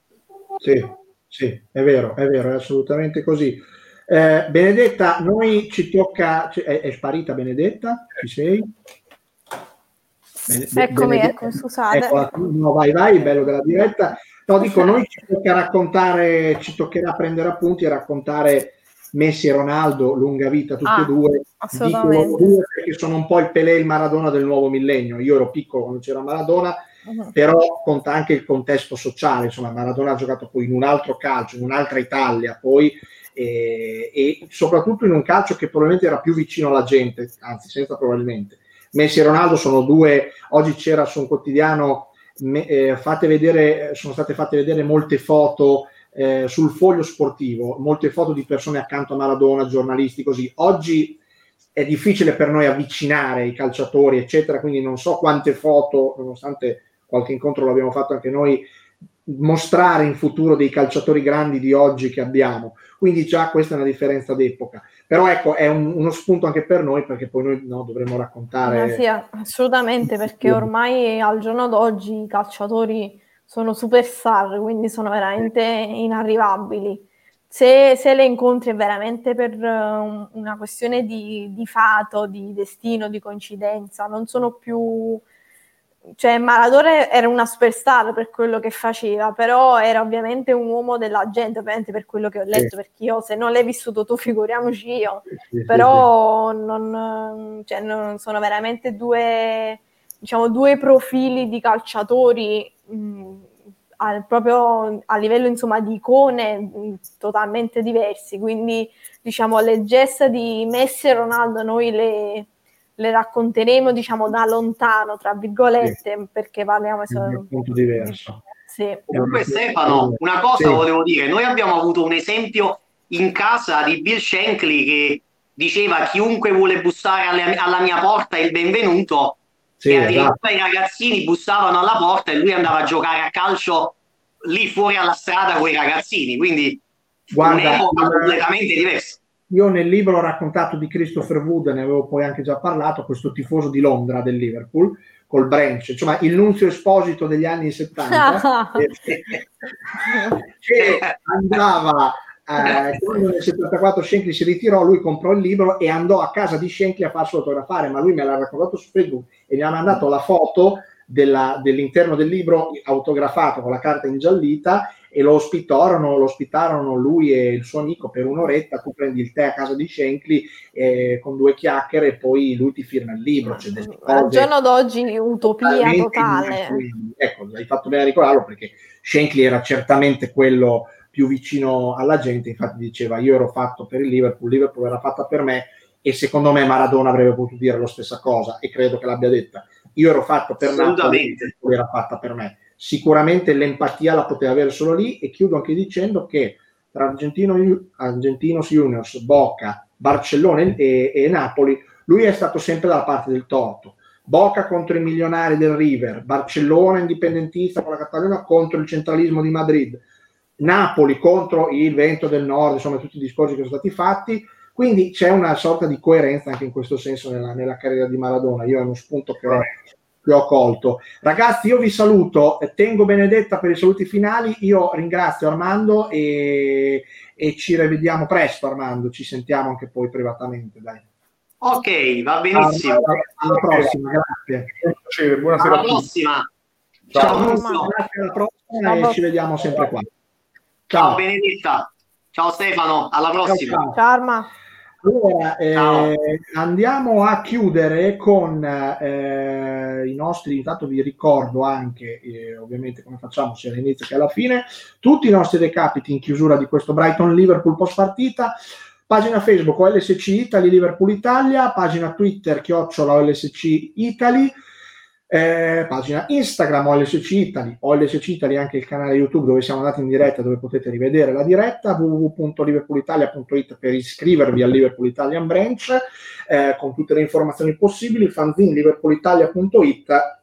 Sì, sì, è vero, è vero, è assolutamente così. Eh, Benedetta, noi ci tocca, è, è sparita Benedetta? Ci sei? Eccomi, ecco, scusate. Ecco, no, vai, vai, bello della diretta. No, dico, noi ci tocca raccontare, ci toccherà prendere appunti e raccontare Messi e Ronaldo, lunga vita tutti ah, e due. Assolutamente. Dico due perché sono un po' il Pelé e il Maradona del nuovo millennio. Io ero piccolo quando c'era Maradona uh-huh. però conta anche il contesto sociale, insomma Maradona ha giocato poi in un altro calcio, in un'altra Italia, poi e, e soprattutto in un calcio che probabilmente era più vicino alla gente, anzi senza probabilmente. Messi e Ronaldo sono due, oggi c'era su un quotidiano, me, eh, fate vedere, sono state fatte vedere molte foto eh, sul foglio sportivo, molte foto di persone accanto a Maradona, giornalisti così. Oggi è difficile per noi avvicinare i calciatori, eccetera, quindi non so quante foto, nonostante qualche incontro l'abbiamo fatto anche noi, mostrare in futuro dei calciatori grandi di oggi che abbiamo. Quindi già questa è una differenza d'epoca. Però ecco, è un, uno spunto anche per noi perché poi noi no, dovremmo raccontare... Eh sì, assolutamente, [laughs] perché ormai al giorno d'oggi i calciatori sono superstar, quindi sono veramente inarrivabili. Se, se le incontri è veramente per uh, una questione di, di fato, di destino, di coincidenza, non sono più cioè Maradona era una superstar per quello che faceva, però era ovviamente un uomo della gente, ovviamente per quello che ho letto, sì. perché io se non l'hai vissuto tu figuriamoci io, sì, però sì, non, cioè, non, sono veramente due, diciamo, due profili di calciatori mh, al, proprio a livello insomma di icone mh, totalmente diversi, quindi diciamo le gesta di Messi e Ronaldo noi le le racconteremo diciamo da lontano, tra virgolette, sì. perché parliamo di un punto diverso. Sì. Comunque Stefano, una cosa sì. volevo dire, noi abbiamo avuto un esempio in casa di Bill Shankly che diceva chiunque vuole bussare alle, alla mia porta è il benvenuto sì, e addirittura esatto. i ragazzini bussavano alla porta e lui andava a giocare a calcio lì fuori alla strada con i ragazzini, quindi Guarda, un'epoca completamente diversa. Io nel libro ho raccontato di Christopher Wood, ne avevo poi anche già parlato, questo tifoso di Londra del Liverpool, col branch, insomma il nunzio esposito degli anni 70, [laughs] che andava, eh, quando nel 74 Shankly si ritirò, lui comprò il libro e andò a casa di Shankly a farsi fotografare, ma lui me l'ha raccontato su Facebook e mi ha mandato la foto della, dell'interno del libro autografato con la carta ingiallita e lo ospitarono, lo ospitarono lui e il suo amico per un'oretta, tu prendi il tè a casa di Shankly eh, con due chiacchiere e poi lui ti firma il libro. Cioè Al giorno d'oggi utopia totale. Ecco, hai fatto bene a ricordarlo perché Shankly era certamente quello più vicino alla gente, infatti diceva io ero fatto per il Liverpool, il Liverpool era fatta per me e secondo me Maradona avrebbe potuto dire la stessa cosa e credo che l'abbia detta. Io ero fatto per Napoli, era fatta per me sicuramente l'empatia la poteva avere solo lì e chiudo anche dicendo che tra Argentino, Argentinos Juniors, Boca, Barcellona e, e, Napoli, lui è stato sempre dalla parte del torto. Boca contro i milionari del River, Barcellona indipendentista con la Catalogna contro il centralismo di Madrid, Napoli contro il vento del nord, insomma tutti i discorsi che sono stati fatti. Quindi c'è una sorta di coerenza anche in questo senso nella, nella carriera di Maradona. Io è uno spunto che ho che ho colto. Ragazzi, io vi saluto, tengo Benedetta per i saluti finali, io ringrazio Armando e, e ci rivediamo presto Armando, ci sentiamo anche poi privatamente. Dai. Ok, va benissimo. Alla, alla prossima, grazie. Buonasera alla prossima. Ciao, Ciao grazie alla prossima Ciao. e ci vediamo sempre qua. Ciao, ciao Benedetta. Ciao Stefano, alla prossima. Ciao, ciao Arma. Allora, eh, andiamo a chiudere con eh, i nostri, intanto vi ricordo anche, eh, ovviamente come facciamo sia all'inizio che alla fine, tutti i nostri recapiti in chiusura di questo Brighton Liverpool post partita, pagina Facebook OLSC Italy Liverpool Italia, pagina Twitter chiocciola OLSC Italy, eh, pagina Instagram OLSC Italy, OLSC Italy anche il canale YouTube dove siamo andati in diretta dove potete rivedere la diretta, www.liverpoolitalia.it per iscrivervi al Liverpool Italian Branch eh, con tutte le informazioni possibili, fanzine liverpoolitalia.it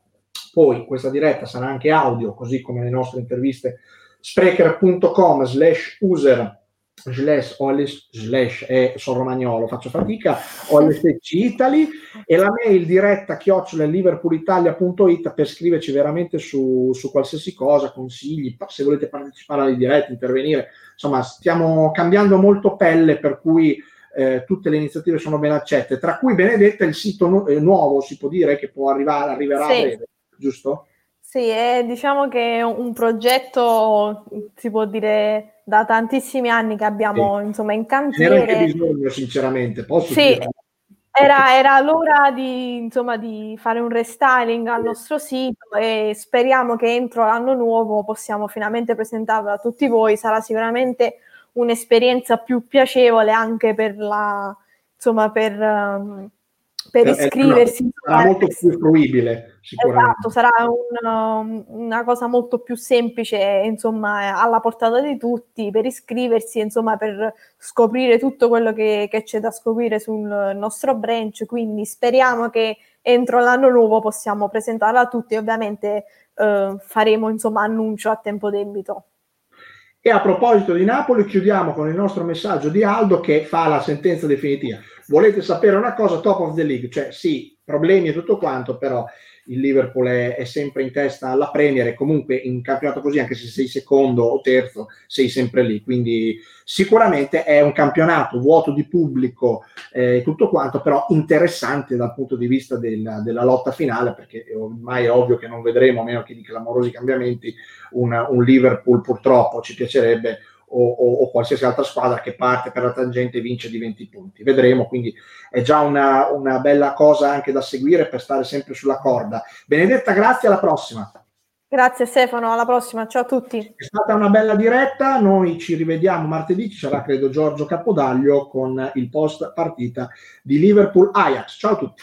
poi questa diretta sarà anche audio così come le nostre interviste sprecher.com slash user slash, OLS, slash è sono romagnolo, faccio fatica, [laughs] OLSC Italy e la mail diretta chiocciola liverpoolitalia.it per scriverci veramente su, su qualsiasi cosa, consigli, se volete partecipare alle dirette, intervenire, insomma stiamo cambiando molto pelle per cui eh, tutte le iniziative sono ben accette, tra cui Benedetta il sito nu- eh, nuovo si può dire che può arrivare, arriverà sì. a breve, giusto? Sì, è, diciamo che è un progetto, si può dire, da tantissimi anni che abbiamo sì. insomma in cantiere. C'era anche bisogno, sinceramente, posso sì. dire. era, era, l'ora di, insomma, di fare un restyling al nostro sito e speriamo che entro l'anno nuovo possiamo finalmente presentarlo a tutti voi. Sarà sicuramente un'esperienza più piacevole anche per la, insomma, per, um, per eh, iscriversi. No, sarà molto più fruibile, sicuramente. Esatto, sarà un, una cosa molto più semplice, insomma, alla portata di tutti, per iscriversi, insomma, per scoprire tutto quello che, che c'è da scoprire sul nostro branch, quindi speriamo che entro l'anno nuovo possiamo presentarla a tutti, ovviamente eh, faremo, insomma, annuncio a tempo debito. E a proposito di Napoli, chiudiamo con il nostro messaggio di Aldo che fa la sentenza definitiva volete sapere una cosa, top of the league, cioè sì, problemi e tutto quanto, però il Liverpool è, è, sempre in testa alla Premier e comunque in campionato così, anche se sei secondo o terzo, sei sempre lì. Quindi sicuramente è un campionato vuoto di pubblico e eh, tutto quanto, però interessante dal punto di vista della, della, lotta finale, perché ormai è ovvio che non vedremo, a meno che di clamorosi cambiamenti, una, un Liverpool purtroppo ci piacerebbe o, o, o, qualsiasi altra squadra che parte per la tangente e vince di 20 punti. Vedremo, quindi è già una, una bella cosa anche da seguire per stare sempre sulla corda. Benedetta, grazie, alla prossima. Grazie Stefano, alla prossima, ciao a tutti. È stata una bella diretta, noi ci rivediamo martedì, ci sarà credo Giorgio Capodaglio con il post partita di Liverpool Ajax. Ciao a tutti.